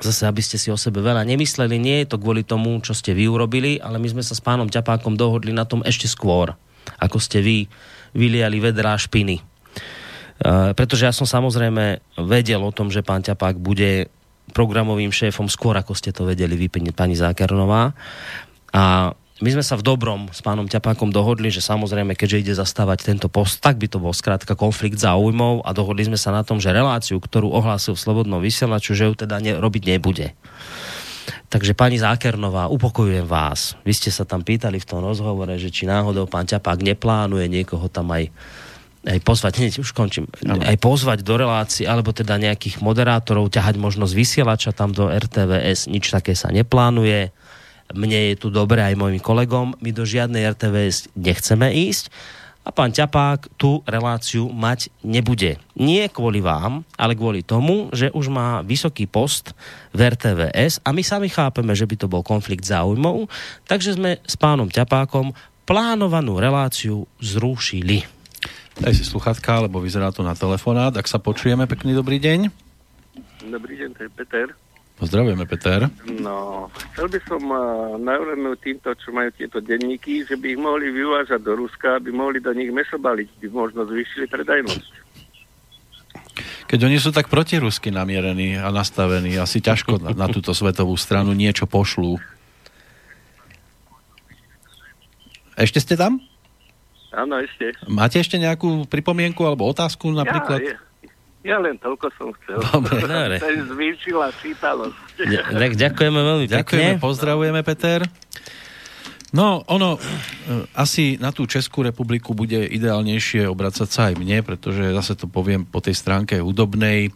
zase, aby ste si o sebe veľa nemysleli, nie je to kvôli tomu, čo ste vy urobili, ale my sme sa s pánom Ťapákom dohodli na tom ešte skôr, ako ste vy vyliali vedrá špiny. Uh, pretože ja som samozrejme vedel o tom, že pán Ťapák bude programovým šéfom skôr, ako ste to vedeli vy, pani Zákernová. A my sme sa v dobrom s pánom Ťapákom dohodli, že samozrejme, keďže ide zastávať tento post, tak by to bol skrátka konflikt záujmov a dohodli sme sa na tom, že reláciu, ktorú ohlásil v Slobodnom vysielaču, že ju teda ne, robiť nebude. Takže pani Zákernová, upokojujem vás. Vy ste sa tam pýtali v tom rozhovore, že či náhodou pán Ťapák neplánuje niekoho tam aj aj pozvať, hneď už končím, aj pozvať do relácií, alebo teda nejakých moderátorov, ťahať možnosť vysielača tam do RTVS, nič také sa neplánuje. Mne je tu dobre aj mojim kolegom, my do žiadnej RTVS nechceme ísť a pán Ťapák tú reláciu mať nebude. Nie kvôli vám, ale kvôli tomu, že už má vysoký post v RTVS a my sami chápeme, že by to bol konflikt záujmov, takže sme s pánom Ťapákom plánovanú reláciu zrušili. Daj si sluchatka, lebo vyzerá to na telefonát. Ak sa počujeme, pekný dobrý deň. Dobrý deň, to je Peter. Pozdravujeme, Peter. No, chcel by som uh, navrhnúť týmto, čo majú tieto denníky, že by ich mohli vyvážať do Ruska, aby mohli do nich meso baliť, by možno zvýšili predajnosť. Keď oni sú tak protirusky namierení a nastavení, asi ťažko na, na túto svetovú stranu niečo pošlú. Ešte ste tam? Áno, ešte. Máte ešte nejakú pripomienku alebo otázku napríklad? Ja, ja, ja len toľko som chcel. Dobre. Dobre. zvýšila čítalosť. Tak ďakujeme veľmi pekne. Ďakujeme, pozdravujeme, Peter. No, ono, e, asi na tú Českú republiku bude ideálnejšie obracať sa aj mne, pretože zase to poviem po tej stránke hudobnej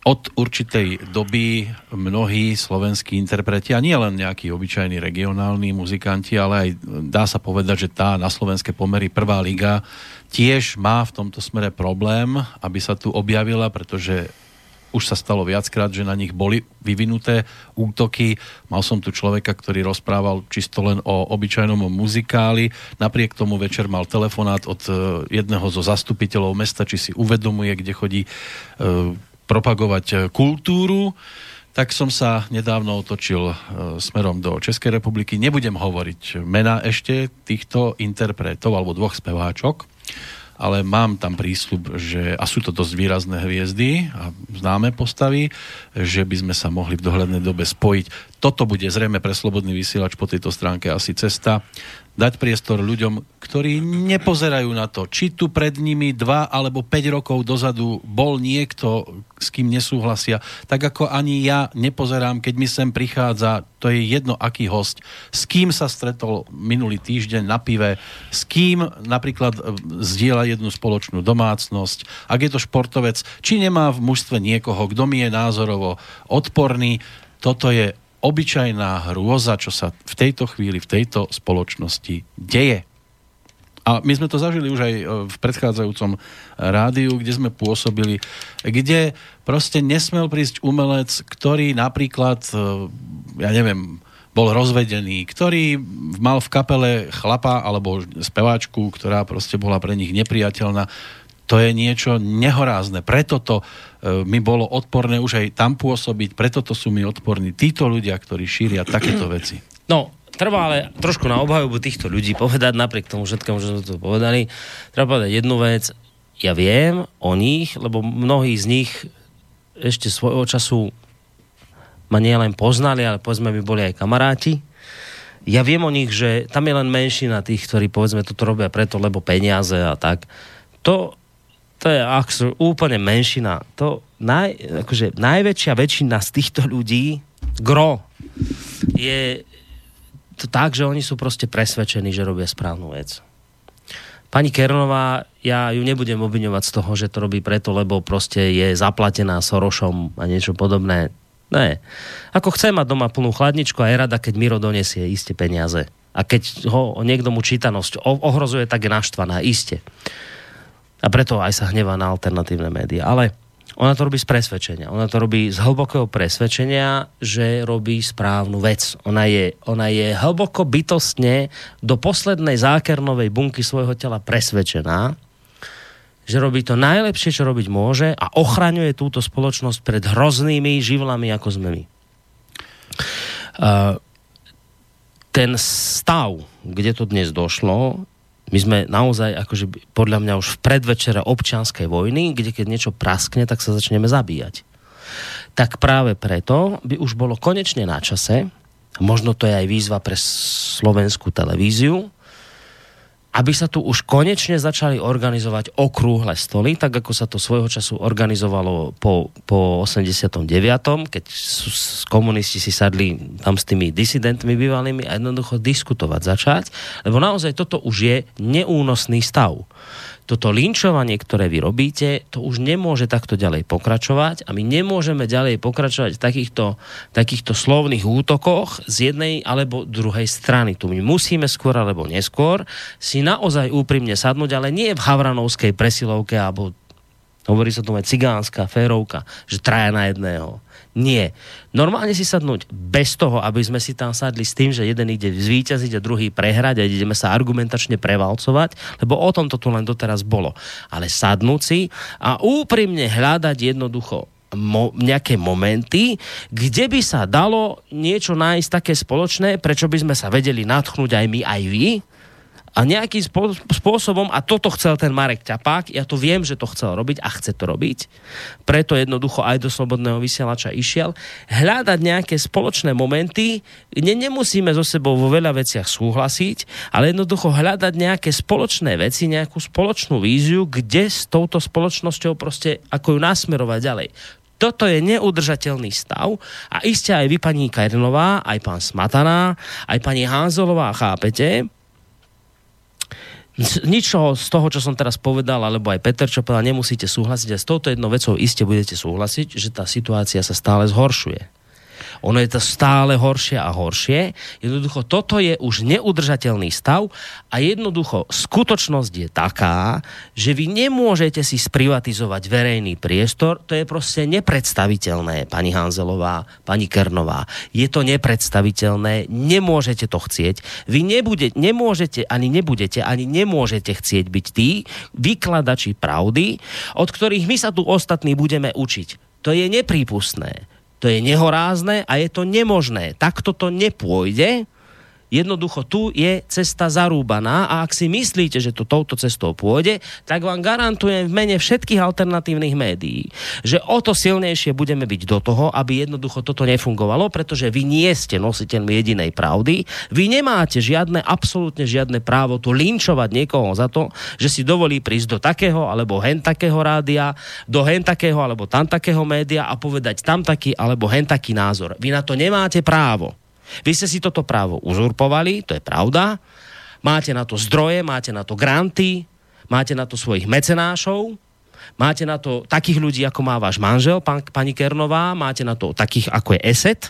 od určitej doby mnohí slovenskí interpreti, a nie len nejakí obyčajní regionálni muzikanti, ale aj dá sa povedať, že tá na slovenské pomery prvá liga tiež má v tomto smere problém, aby sa tu objavila, pretože už sa stalo viackrát, že na nich boli vyvinuté útoky. Mal som tu človeka, ktorý rozprával čisto len o obyčajnom muzikáli. Napriek tomu večer mal telefonát od e, jedného zo zastupiteľov mesta, či si uvedomuje, kde chodí e, propagovať e, kultúru, tak som sa nedávno otočil e, smerom do Českej republiky. Nebudem hovoriť mena ešte týchto interpretov alebo dvoch speváčok, ale mám tam prísľub, že, a sú to dosť výrazné hviezdy a známe postavy, že by sme sa mohli v dohľadnej dobe spojiť. Toto bude zrejme pre Slobodný vysielač po tejto stránke asi cesta dať priestor ľuďom, ktorí nepozerajú na to, či tu pred nimi dva alebo 5 rokov dozadu bol niekto, s kým nesúhlasia, tak ako ani ja nepozerám, keď mi sem prichádza, to je jedno aký host, s kým sa stretol minulý týždeň na pive, s kým napríklad e, zdieľa jednu spoločnú domácnosť, ak je to športovec, či nemá v mužstve niekoho, kto mi je názorovo odporný, toto je obyčajná hrôza, čo sa v tejto chvíli, v tejto spoločnosti deje. A my sme to zažili už aj e, v predchádzajúcom rádiu, kde sme pôsobili, kde proste nesmel prísť umelec, ktorý napríklad, e, ja neviem, bol rozvedený, ktorý mal v kapele chlapa alebo speváčku, ktorá proste bola pre nich nepriateľná To je niečo nehorázne. Preto to e, mi bolo odporné už aj tam pôsobiť, preto to sú mi odporní títo ľudia, ktorí šíria takéto veci. No, treba ale trošku na obhajobu týchto ľudí povedať, napriek tomu všetkému, že sme to povedali, treba povedať jednu vec. Ja viem o nich, lebo mnohí z nich ešte svojho času ma nielen poznali, ale povedzme by boli aj kamaráti. Ja viem o nich, že tam je len menšina tých, ktorí povedzme toto robia preto, lebo peniaze a tak. To to je úplne menšina. To naj, akože najväčšia väčšina z týchto ľudí, gro, je to tak, že oni sú proste presvedčení, že robia správnu vec. Pani Kernová, ja ju nebudem obviňovať z toho, že to robí preto, lebo proste je zaplatená Sorošom a niečo podobné. Ne. Ako chce mať doma plnú chladničku a je rada, keď Miro donesie iste peniaze. A keď ho niekto mu čítanosť ohrozuje, tak je naštvaná, iste. A preto aj sa hnevá na alternatívne médiá. Ale ona to robí z presvedčenia. Ona to robí z hlbokého presvedčenia, že robí správnu vec. Ona je, ona je hlboko bytostne do poslednej zákernovej bunky svojho tela presvedčená, že robí to najlepšie, čo robiť môže a ochraňuje túto spoločnosť pred hroznými živlami, ako sme my. Uh, ten stav, kde to dnes došlo, my sme naozaj, akože podľa mňa už v predvečere občianskej vojny, kde keď niečo praskne, tak sa začneme zabíjať. Tak práve preto by už bolo konečne na čase, možno to je aj výzva pre slovenskú televíziu, aby sa tu už konečne začali organizovať okrúhle stoly, tak ako sa to svojho času organizovalo po, po 89., keď komunisti si sadli tam s tými disidentmi bývalými a jednoducho diskutovať začať, lebo naozaj toto už je neúnosný stav toto linčovanie, ktoré vy robíte, to už nemôže takto ďalej pokračovať a my nemôžeme ďalej pokračovať v takýchto, takýchto slovných útokoch z jednej alebo druhej strany. Tu my musíme skôr alebo neskôr si naozaj úprimne sadnúť, ale nie v havranovskej presilovke alebo hovorí sa tu aj cigánska férovka, že traja na jedného nie. Normálne si sadnúť bez toho, aby sme si tam sadli s tým, že jeden ide zvýťaziť a druhý prehrať a ideme sa argumentačne prevalcovať, lebo o tom to tu len doteraz bolo. Ale sadnúť si a úprimne hľadať jednoducho mo- nejaké momenty, kde by sa dalo niečo nájsť také spoločné, prečo by sme sa vedeli natchnúť aj my, aj vy, a nejakým spôsobom, a toto chcel ten Marek Ťapák, ja to viem, že to chcel robiť a chce to robiť, preto jednoducho aj do Slobodného vysielača išiel, hľadať nejaké spoločné momenty, kde nemusíme so sebou vo veľa veciach súhlasiť, ale jednoducho hľadať nejaké spoločné veci, nejakú spoločnú víziu, kde s touto spoločnosťou proste ako ju nasmerovať ďalej. Toto je neudržateľný stav a iste aj vy, pani Kajrnová, aj pán Smataná, aj pani Házolová, chápete, ničoho z toho, čo som teraz povedal, alebo aj Peter, čo povedal, nemusíte súhlasiť a s touto jednou vecou iste budete súhlasiť, že tá situácia sa stále zhoršuje. Ono je to stále horšie a horšie. Jednoducho toto je už neudržateľný stav a jednoducho skutočnosť je taká, že vy nemôžete si sprivatizovať verejný priestor. To je proste nepredstaviteľné, pani Hanzelová, pani Kernová. Je to nepredstaviteľné, nemôžete to chcieť. Vy nebude, nemôžete, ani nebudete, ani nemôžete chcieť byť tí vykladači pravdy, od ktorých my sa tu ostatní budeme učiť. To je neprípustné. To je nehorázne a je to nemožné. Takto to nepôjde Jednoducho tu je cesta zarúbaná a ak si myslíte, že to touto cestou pôjde, tak vám garantujem v mene všetkých alternatívnych médií, že o to silnejšie budeme byť do toho, aby jednoducho toto nefungovalo, pretože vy nie ste nositeľmi jedinej pravdy, vy nemáte žiadne, absolútne žiadne právo tu linčovať niekoho za to, že si dovolí prísť do takého alebo hen takého rádia, do hen takého alebo tam takého média a povedať tam taký alebo hen taký názor. Vy na to nemáte právo. Vy ste si toto právo uzurpovali, to je pravda. Máte na to zdroje, máte na to granty, máte na to svojich mecenášov, máte na to takých ľudí, ako má váš manžel, pán, pani Kernová, máte na to takých, ako je ESET,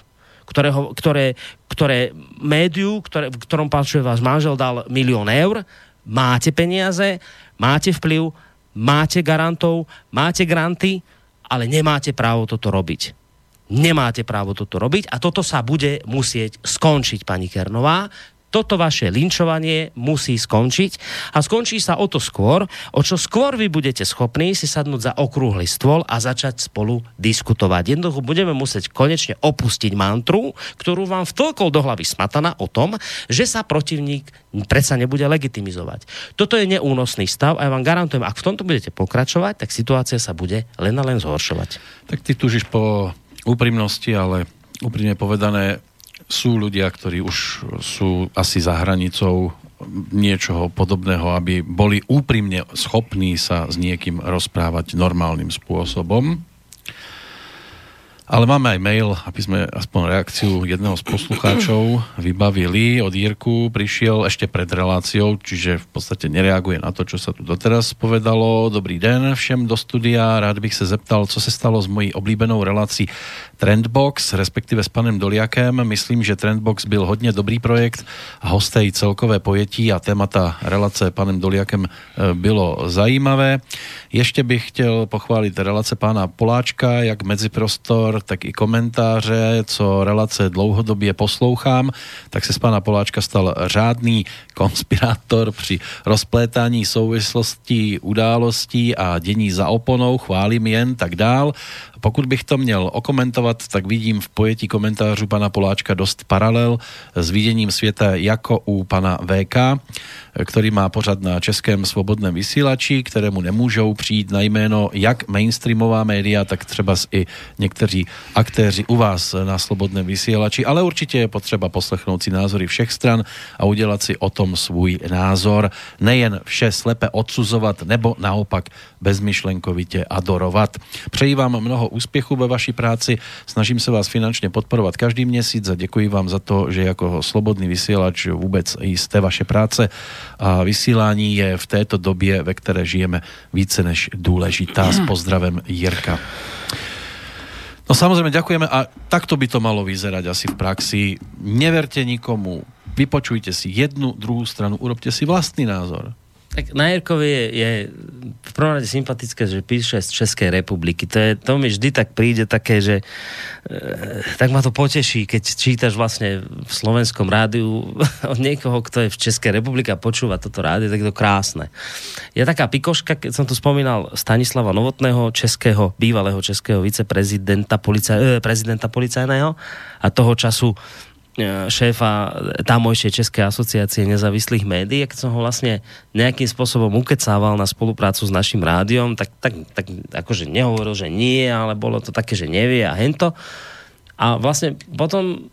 ktorého, ktoré, ktoré médiu, ktoré, v ktorom páčuje váš manžel, dal milión eur, máte peniaze, máte vplyv, máte garantov, máte granty, ale nemáte právo toto robiť. Nemáte právo toto robiť a toto sa bude musieť skončiť, pani Kernová. toto vaše linčovanie musí skončiť a skončí sa o to skôr, o čo skôr vy budete schopní si sadnúť za okrúhly stôl a začať spolu diskutovať. Jednoducho budeme musieť konečne opustiť mantru, ktorú vám vtlkol do hlavy smatana o tom, že sa protivník predsa nebude legitimizovať. Toto je neúnosný stav a ja vám garantujem, ak v tomto budete pokračovať, tak situácia sa bude len a len zhoršovať. Tak ty tužiš po úprimnosti, ale úprimne povedané, sú ľudia, ktorí už sú asi za hranicou niečoho podobného, aby boli úprimne schopní sa s niekým rozprávať normálnym spôsobom. Ale máme aj mail, aby sme aspoň reakciu jedného z poslucháčov vybavili. Od Jirku prišiel ešte pred reláciou, čiže v podstate nereaguje na to, čo sa tu doteraz povedalo. Dobrý den všem do studia. Rád bych se zeptal, co se stalo s mojí oblíbenou relací Trendbox, respektive s panem Doliakem. Myslím, že Trendbox byl hodně dobrý projekt a hostej celkové pojetí a témata relace panem Doliakem e, bylo zajímavé. Ještě bych chtěl pochválit relace pána Poláčka, jak medziprostor, tak i komentáře, co relace dlouhodobě poslouchám, tak se z pána Poláčka stal řádný konspirátor při rozplétání souvislostí událostí a dění za oponou, chválím jen, tak dál. Pokud bych to měl okomentovat, tak vidím v pojetí komentářů pana Poláčka dost paralel s viděním světa jako u pana VK, který má pořad na českém svobodném vysílači, kterému nemůžou přijít na jméno jak mainstreamová média, tak třeba i někteří aktéři u vás na slobodném vysílači, ale určitě je potřeba poslechnout si názory všech stran a udělat si o tom svůj názor. Nejen vše slepe odsuzovat nebo naopak bezmyšlenkovitě adorovat. Přeji vám mnoho úspěchu ve vaší práci, snažím se vás finančně podporovat každý měsíc a děkuji vám za to, že jako slobodný vysílač vůbec jste vaše práce a vysílání je v této době, ve které žijeme, více než důležitá. S pozdravem Jirka. No samozrejme, ďakujeme a takto by to malo vyzerať asi v praxi. Neverte nikomu, vypočujte si jednu, druhú stranu, urobte si vlastný názor. Tak na Jirkovi je, je v prvom rade sympatické, že píše z Českej republiky. To, je, to mi vždy tak príde také, že e, tak ma to poteší, keď čítaš vlastne v slovenskom rádiu od niekoho, kto je v Českej republike a počúva toto rádio, tak to krásne. Je taká pikoška, keď som tu spomínal Stanislava Novotného, českého, bývalého českého viceprezidenta policaj, e, prezidenta policajného a toho času šéfa tamojšej Českej asociácie nezávislých médií, keď som ho vlastne nejakým spôsobom ukecával na spoluprácu s našim rádiom, tak, tak, tak akože nehovoril, že nie, ale bolo to také, že nevie a hento. A vlastne potom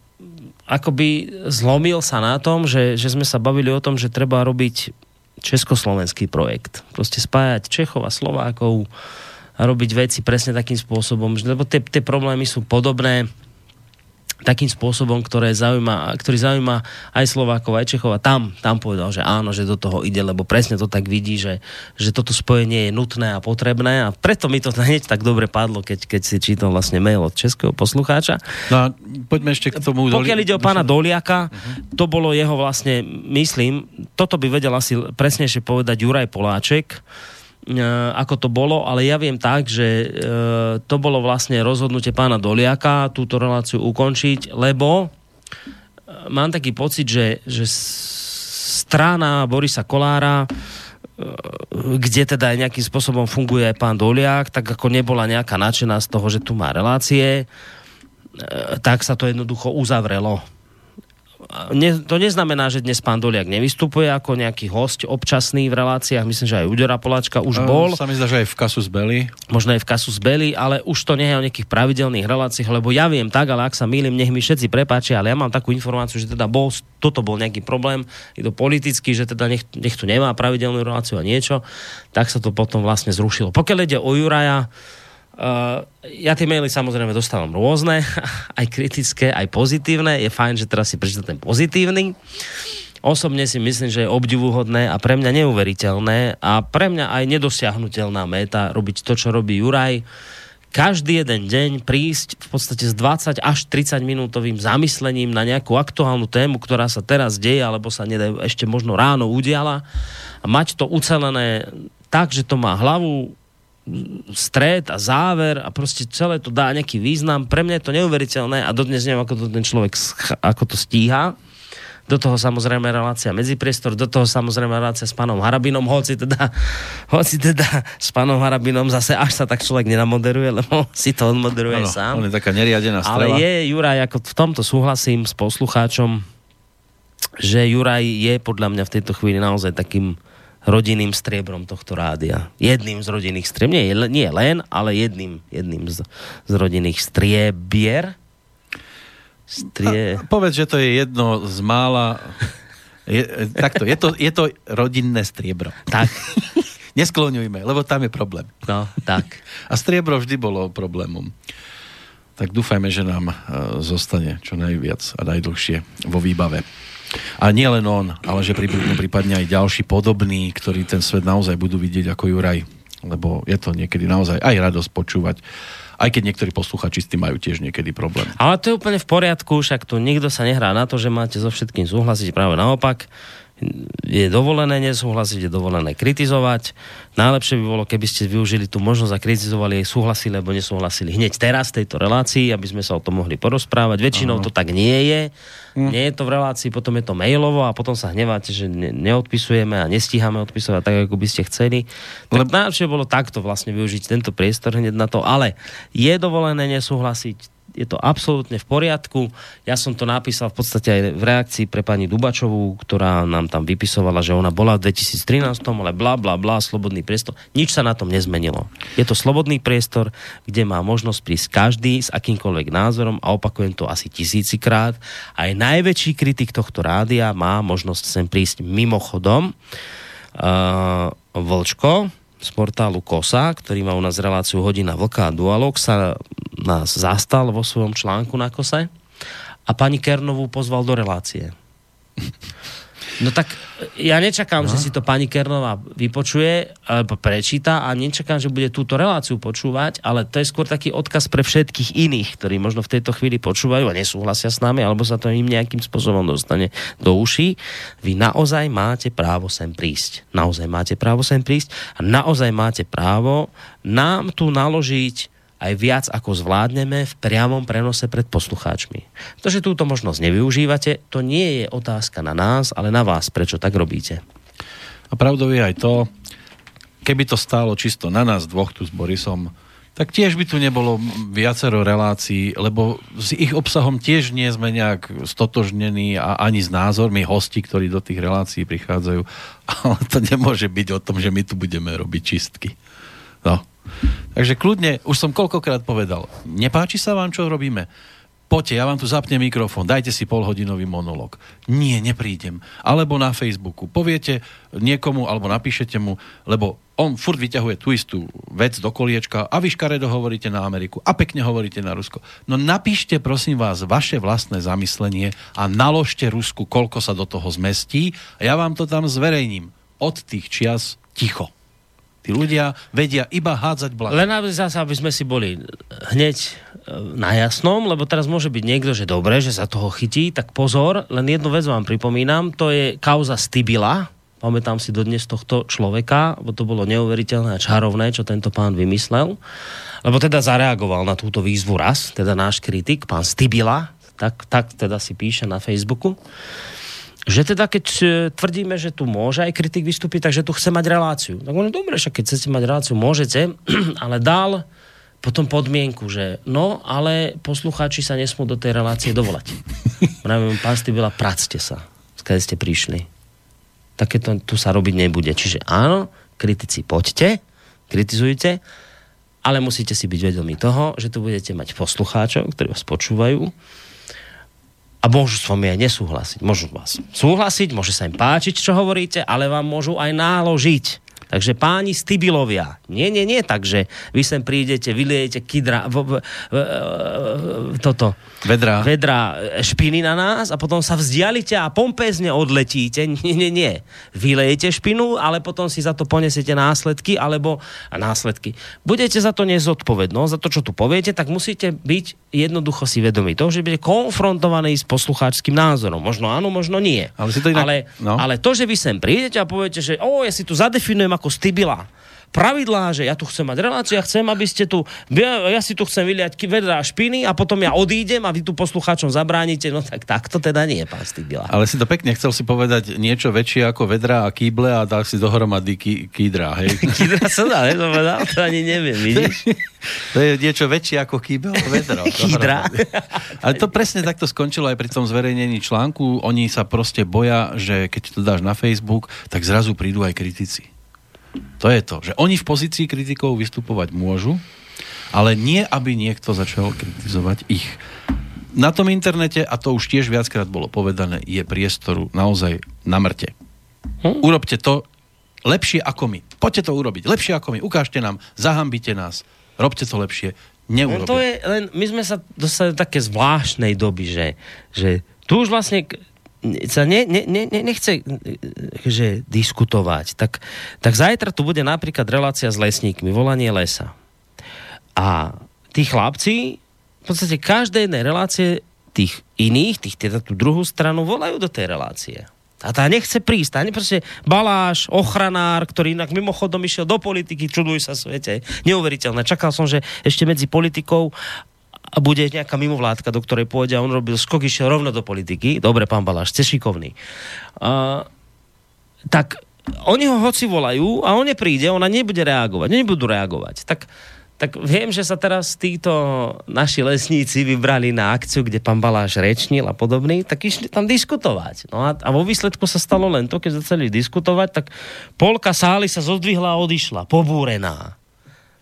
akoby zlomil sa na tom, že, že sme sa bavili o tom, že treba robiť československý projekt. Proste spájať Čechov a Slovákov a robiť veci presne takým spôsobom, lebo tie, tie problémy sú podobné takým spôsobom, ktoré zaujíma, ktorý zaujíma aj Slovákov, aj Čechov a tam, tam povedal, že áno, že do toho ide, lebo presne to tak vidí, že, že toto spojenie je nutné a potrebné a preto mi to hneď tak dobre padlo, keď, keď si čítal vlastne mail od českého poslucháča. No a poďme ešte k tomu. Pokiaľ ide o pána Doliaka, uh-huh. to bolo jeho vlastne, myslím, toto by vedel asi presnejšie povedať Juraj Poláček, ako to bolo, ale ja viem tak, že e, to bolo vlastne rozhodnutie pána Doliaka túto reláciu ukončiť, lebo e, mám taký pocit, že, že strana Borisa Kolára kde teda nejakým spôsobom funguje aj pán Doliak, tak ako nebola nejaká nadšená z toho, že tu má relácie, tak sa to jednoducho uzavrelo ne, to neznamená, že dnes pán Doliak nevystupuje ako nejaký host občasný v reláciách. Myslím, že aj Udora Poláčka už bol. Sa mi zdá, že aj v Kasus Belli. Možno aj v Kasus Belli, ale už to nie je o nejakých pravidelných reláciách, lebo ja viem tak, ale ak sa mýlim, nech mi všetci prepáčia, ale ja mám takú informáciu, že teda bol, toto bol nejaký problém, je to politický, že teda nech, nech tu nemá pravidelnú reláciu a niečo, tak sa to potom vlastne zrušilo. Pokiaľ ide o Juraja, Uh, ja tie maily samozrejme dostávam rôzne, aj kritické, aj pozitívne. Je fajn, že teraz si prečítam ten pozitívny. Osobne si myslím, že je obdivuhodné a pre mňa neuveriteľné a pre mňa aj nedosiahnutelná méta robiť to, čo robí Juraj. Každý jeden deň prísť v podstate s 20 až 30 minútovým zamyslením na nejakú aktuálnu tému, ktorá sa teraz deje, alebo sa nedaj, ešte možno ráno udiala a mať to ucelené tak, že to má hlavu, stred a záver a proste celé to dá nejaký význam. Pre mňa je to neuveriteľné a dodnes neviem, ako to ten človek ako to stíha. do toho samozrejme relácia medzipriestor, do toho samozrejme relácia s pánom Harabinom, hoci teda, hoci teda s pánom Harabinom zase až sa tak človek nenamoderuje, lebo si to odmoderuje Áno, sám. on je taká neriadená Ale strela. je, Juraj, ako v tomto súhlasím s poslucháčom, že Juraj je podľa mňa v tejto chvíli naozaj takým rodinným striebrom tohto rádia. Jedným z rodinných strieb. Nie, nie len, ale jedným, jedným z, z rodinných striebier. Strie... A povedz, že to je jedno z mála... Je, takto, je to, je to rodinné striebro. Tak, Neskloňujme, lebo tam je problém. no, tak. A striebro vždy bolo problémom. Tak dúfajme, že nám e, zostane čo najviac a najdlhšie vo výbave. A nie len on, ale že prípadne, prípadne aj ďalší podobní, ktorí ten svet naozaj budú vidieť ako Juraj. Lebo je to niekedy naozaj aj radosť počúvať. Aj keď niektorí posluchači s tým majú tiež niekedy problém. Ale to je úplne v poriadku, však tu nikto sa nehrá na to, že máte so všetkým súhlasiť, práve naopak. Je dovolené nesúhlasiť, je dovolené kritizovať. Najlepšie by bolo, keby ste využili tú možnosť a kritizovali aj súhlasili alebo nesúhlasili hneď teraz v tejto relácii, aby sme sa o tom mohli porozprávať. Väčšinou to tak nie je. Nie je to v relácii, potom je to mailovo a potom sa hneváte, že ne- neodpisujeme a nestíhame odpisovať tak, ako by ste chceli. Tak najlepšie bolo takto vlastne využiť tento priestor hneď na to, ale je dovolené nesúhlasiť, je to absolútne v poriadku. Ja som to napísal v podstate aj v reakcii pre pani Dubačovú, ktorá nám tam vypisovala, že ona bola v 2013, ale bla bla bla, slobodný priestor. Nič sa na tom nezmenilo. Je to slobodný priestor, kde má možnosť prísť každý s akýmkoľvek názorom a opakujem to asi tisícikrát. Aj najväčší kritik tohto rádia má možnosť sem prísť mimochodom. Uh, Vlčko, z portálu KOSA, ktorý má u nás reláciu Hodina Vlka a Dualog, sa nás zastal vo svojom článku na KOSE a pani Kernovú pozval do relácie. No tak ja nečakám, no. že si to pani Kernová vypočuje alebo prečíta a nečakám, že bude túto reláciu počúvať, ale to je skôr taký odkaz pre všetkých iných, ktorí možno v tejto chvíli počúvajú a nesúhlasia s nami, alebo sa to im nejakým spôsobom dostane do uší. Vy naozaj máte právo sem prísť. Naozaj máte právo sem prísť a naozaj máte právo nám tu naložiť aj viac ako zvládneme v priamom prenose pred poslucháčmi. To, že túto možnosť nevyužívate, to nie je otázka na nás, ale na vás, prečo tak robíte. A pravdou je aj to, keby to stálo čisto na nás dvoch tu s Borisom, tak tiež by tu nebolo viacero relácií, lebo s ich obsahom tiež nie sme nejak stotožnení a ani s názormi hostí, ktorí do tých relácií prichádzajú. Ale to nemôže byť o tom, že my tu budeme robiť čistky. No. Takže kľudne, už som koľkokrát povedal, nepáči sa vám, čo robíme? Poďte, ja vám tu zapnem mikrofón, dajte si polhodinový monolog. Nie, neprídem. Alebo na Facebooku. Poviete niekomu, alebo napíšete mu, lebo on furt vyťahuje tú istú vec do koliečka a vy škaredo hovoríte na Ameriku a pekne hovoríte na Rusko. No napíšte prosím vás vaše vlastné zamyslenie a naložte Rusku, koľko sa do toho zmestí a ja vám to tam zverejním. Od tých čias ticho. Tí ľudia vedia iba hádzať blato. Len aby zase, aby sme si boli hneď e, na jasnom, lebo teraz môže byť niekto, že dobre, že sa toho chytí, tak pozor, len jednu vec vám pripomínam, to je kauza Stibila, pamätám si dodnes tohto človeka, bo to bolo neuveriteľné a čarovné, čo tento pán vymyslel, lebo teda zareagoval na túto výzvu raz, teda náš kritik, pán Stibila, tak, tak teda si píše na Facebooku, že teda keď e, tvrdíme, že tu môže aj kritik vystúpiť, takže tu chce mať reláciu. Tak on dobre, však keď chcete mať reláciu, môžete, ale dal potom podmienku, že no, ale poslucháči sa nesmú do tej relácie dovolať. Pravím, pán Stybila, practe sa, skade ste prišli. Takéto tu sa robiť nebude. Čiže áno, kritici, poďte, kritizujte, ale musíte si byť vedomí toho, že tu budete mať poslucháčov, ktorí vás počúvajú, a môžu s vami aj nesúhlasiť. Môžu vás súhlasiť, môže sa im páčiť, čo hovoríte, ale vám môžu aj náložiť. Takže páni Stybilovia, nie, nie, nie, takže vy sem prídete, vyliejete kydra, v, v, v, toto, Vedrá. vedra špiny na nás a potom sa vzdialite a pompezne odletíte. Nie, nie, nie. Vylejete špinu, ale potom si za to ponesiete následky, alebo a následky. Budete za to nezodpovednosť, za to, čo tu poviete, tak musíte byť jednoducho si vedomí toho, že budete konfrontovaní s poslucháčským názorom. Možno áno, možno nie. Ale si to inak- ale, no. ale to, že vy sem prídete a poviete, že o, ja si tu zadefinujem ako stybila, pravidlá, že ja tu chcem mať reláciu, ja chcem, aby ste tu, ja, ja si tu chcem vyliať vedra špiny a potom ja odídem a vy tu poslucháčom zabránite, no tak takto teda nie, pán Stybila. Ale si to pekne chcel si povedať niečo väčšie ako vedra a kýble a dal si dohromady ký, kýdra, hej? kýdra sa dá, to povedal, to ani neviem, vidíš? to je niečo väčšie ako kýbel a vedro. Kýdra. Ale to presne takto skončilo aj pri tom zverejnení článku. Oni sa proste boja, že keď to dáš na Facebook, tak zrazu prídu aj kritici. To je to, že oni v pozícii kritikov vystupovať môžu, ale nie, aby niekto začal kritizovať ich. Na tom internete, a to už tiež viackrát bolo povedané, je priestoru naozaj na mŕte. Hm? Urobte to lepšie ako my. Poďte to urobiť. Lepšie ako my. Ukážte nám, zahambite nás. Robte to lepšie. Neurobia. No to je len, my sme sa dostali do také zvláštnej doby, že, že tu už vlastne sa ne, ne, ne, nechce že diskutovať, tak, tak zajtra tu bude napríklad relácia s lesníkmi, volanie lesa. A tí chlapci, v podstate každej jednej relácie tých iných, tých, teda tú druhú stranu, volajú do tej relácie. A tá nechce prísť. Tá proste baláš, ochranár, ktorý inak mimochodom išiel do politiky, čuduj sa svete. Neuveriteľné. Čakal som, že ešte medzi politikou a bude nejaká mimovládka, do ktorej pôjde a on robil skok, išiel rovno do politiky. Dobre, pán Baláš, ste šikovný. Uh, tak oni ho hoci volajú a on nepríde, ona nebude reagovať, nebudú reagovať. Tak, tak viem, že sa teraz títo naši lesníci vybrali na akciu, kde pán Baláš rečnil a podobný, tak išli tam diskutovať. No a, a vo výsledku sa stalo len to, keď začali diskutovať, tak polka sály sa zodvihla a odišla, pobúrená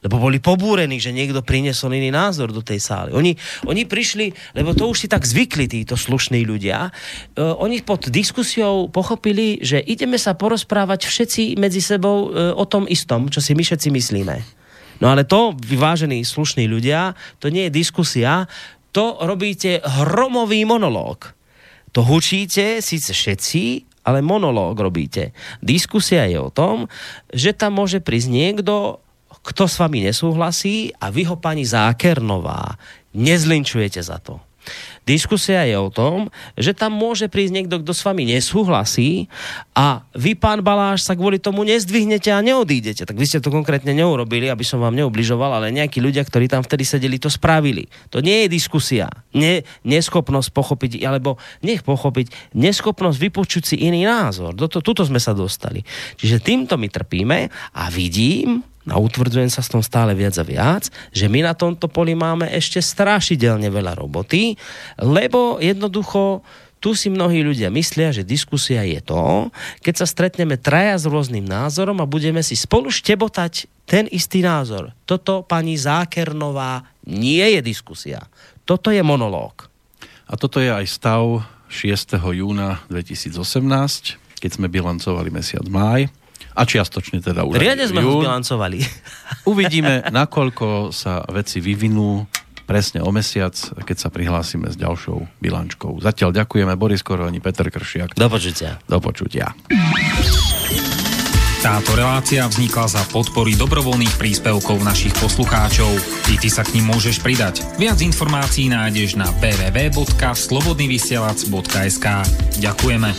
lebo boli pobúrení, že niekto priniesol iný názor do tej sály. Oni, oni prišli, lebo to už si tak zvykli títo slušní ľudia, uh, oni pod diskusiou pochopili, že ideme sa porozprávať všetci medzi sebou uh, o tom istom, čo si my všetci myslíme. No ale to, vyvážení slušní ľudia, to nie je diskusia, to robíte hromový monológ. To hučíte síce všetci, ale monológ robíte. Diskusia je o tom, že tam môže prísť niekto kto s vami nesúhlasí a vy ho pani Zákernová nezlinčujete za to. Diskusia je o tom, že tam môže prísť niekto, kto s vami nesúhlasí a vy, pán Baláš, sa kvôli tomu nezdvihnete a neodídete. Tak vy ste to konkrétne neurobili, aby som vám neubližoval, ale nejakí ľudia, ktorí tam vtedy sedeli, to spravili. To nie je diskusia. Nie, neschopnosť pochopiť, alebo nech pochopiť, neschopnosť vypočuť si iný názor. Toto, tuto sme sa dostali. Čiže týmto my trpíme a vidím, a utvrdzujem sa s tom stále viac a viac, že my na tomto poli máme ešte strašidelne veľa roboty, lebo jednoducho tu si mnohí ľudia myslia, že diskusia je to, keď sa stretneme traja s rôznym názorom a budeme si spolu štebotať ten istý názor. Toto, pani Zákernová, nie je diskusia. Toto je monológ. A toto je aj stav 6. júna 2018, keď sme bilancovali mesiac máj a čiastočne teda už Riadne sme ho zbilancovali. Uvidíme, nakoľko sa veci vyvinú presne o mesiac, keď sa prihlásime s ďalšou bilančkou. Zatiaľ ďakujeme Boris Koroni, Peter Kršiak. Do počutia. Do počutia. Táto relácia vznikla za podpory dobrovoľných príspevkov našich poslucháčov. I ty sa k ním môžeš pridať. Viac informácií nájdeš na www.slobodnyvysielac.sk Ďakujeme.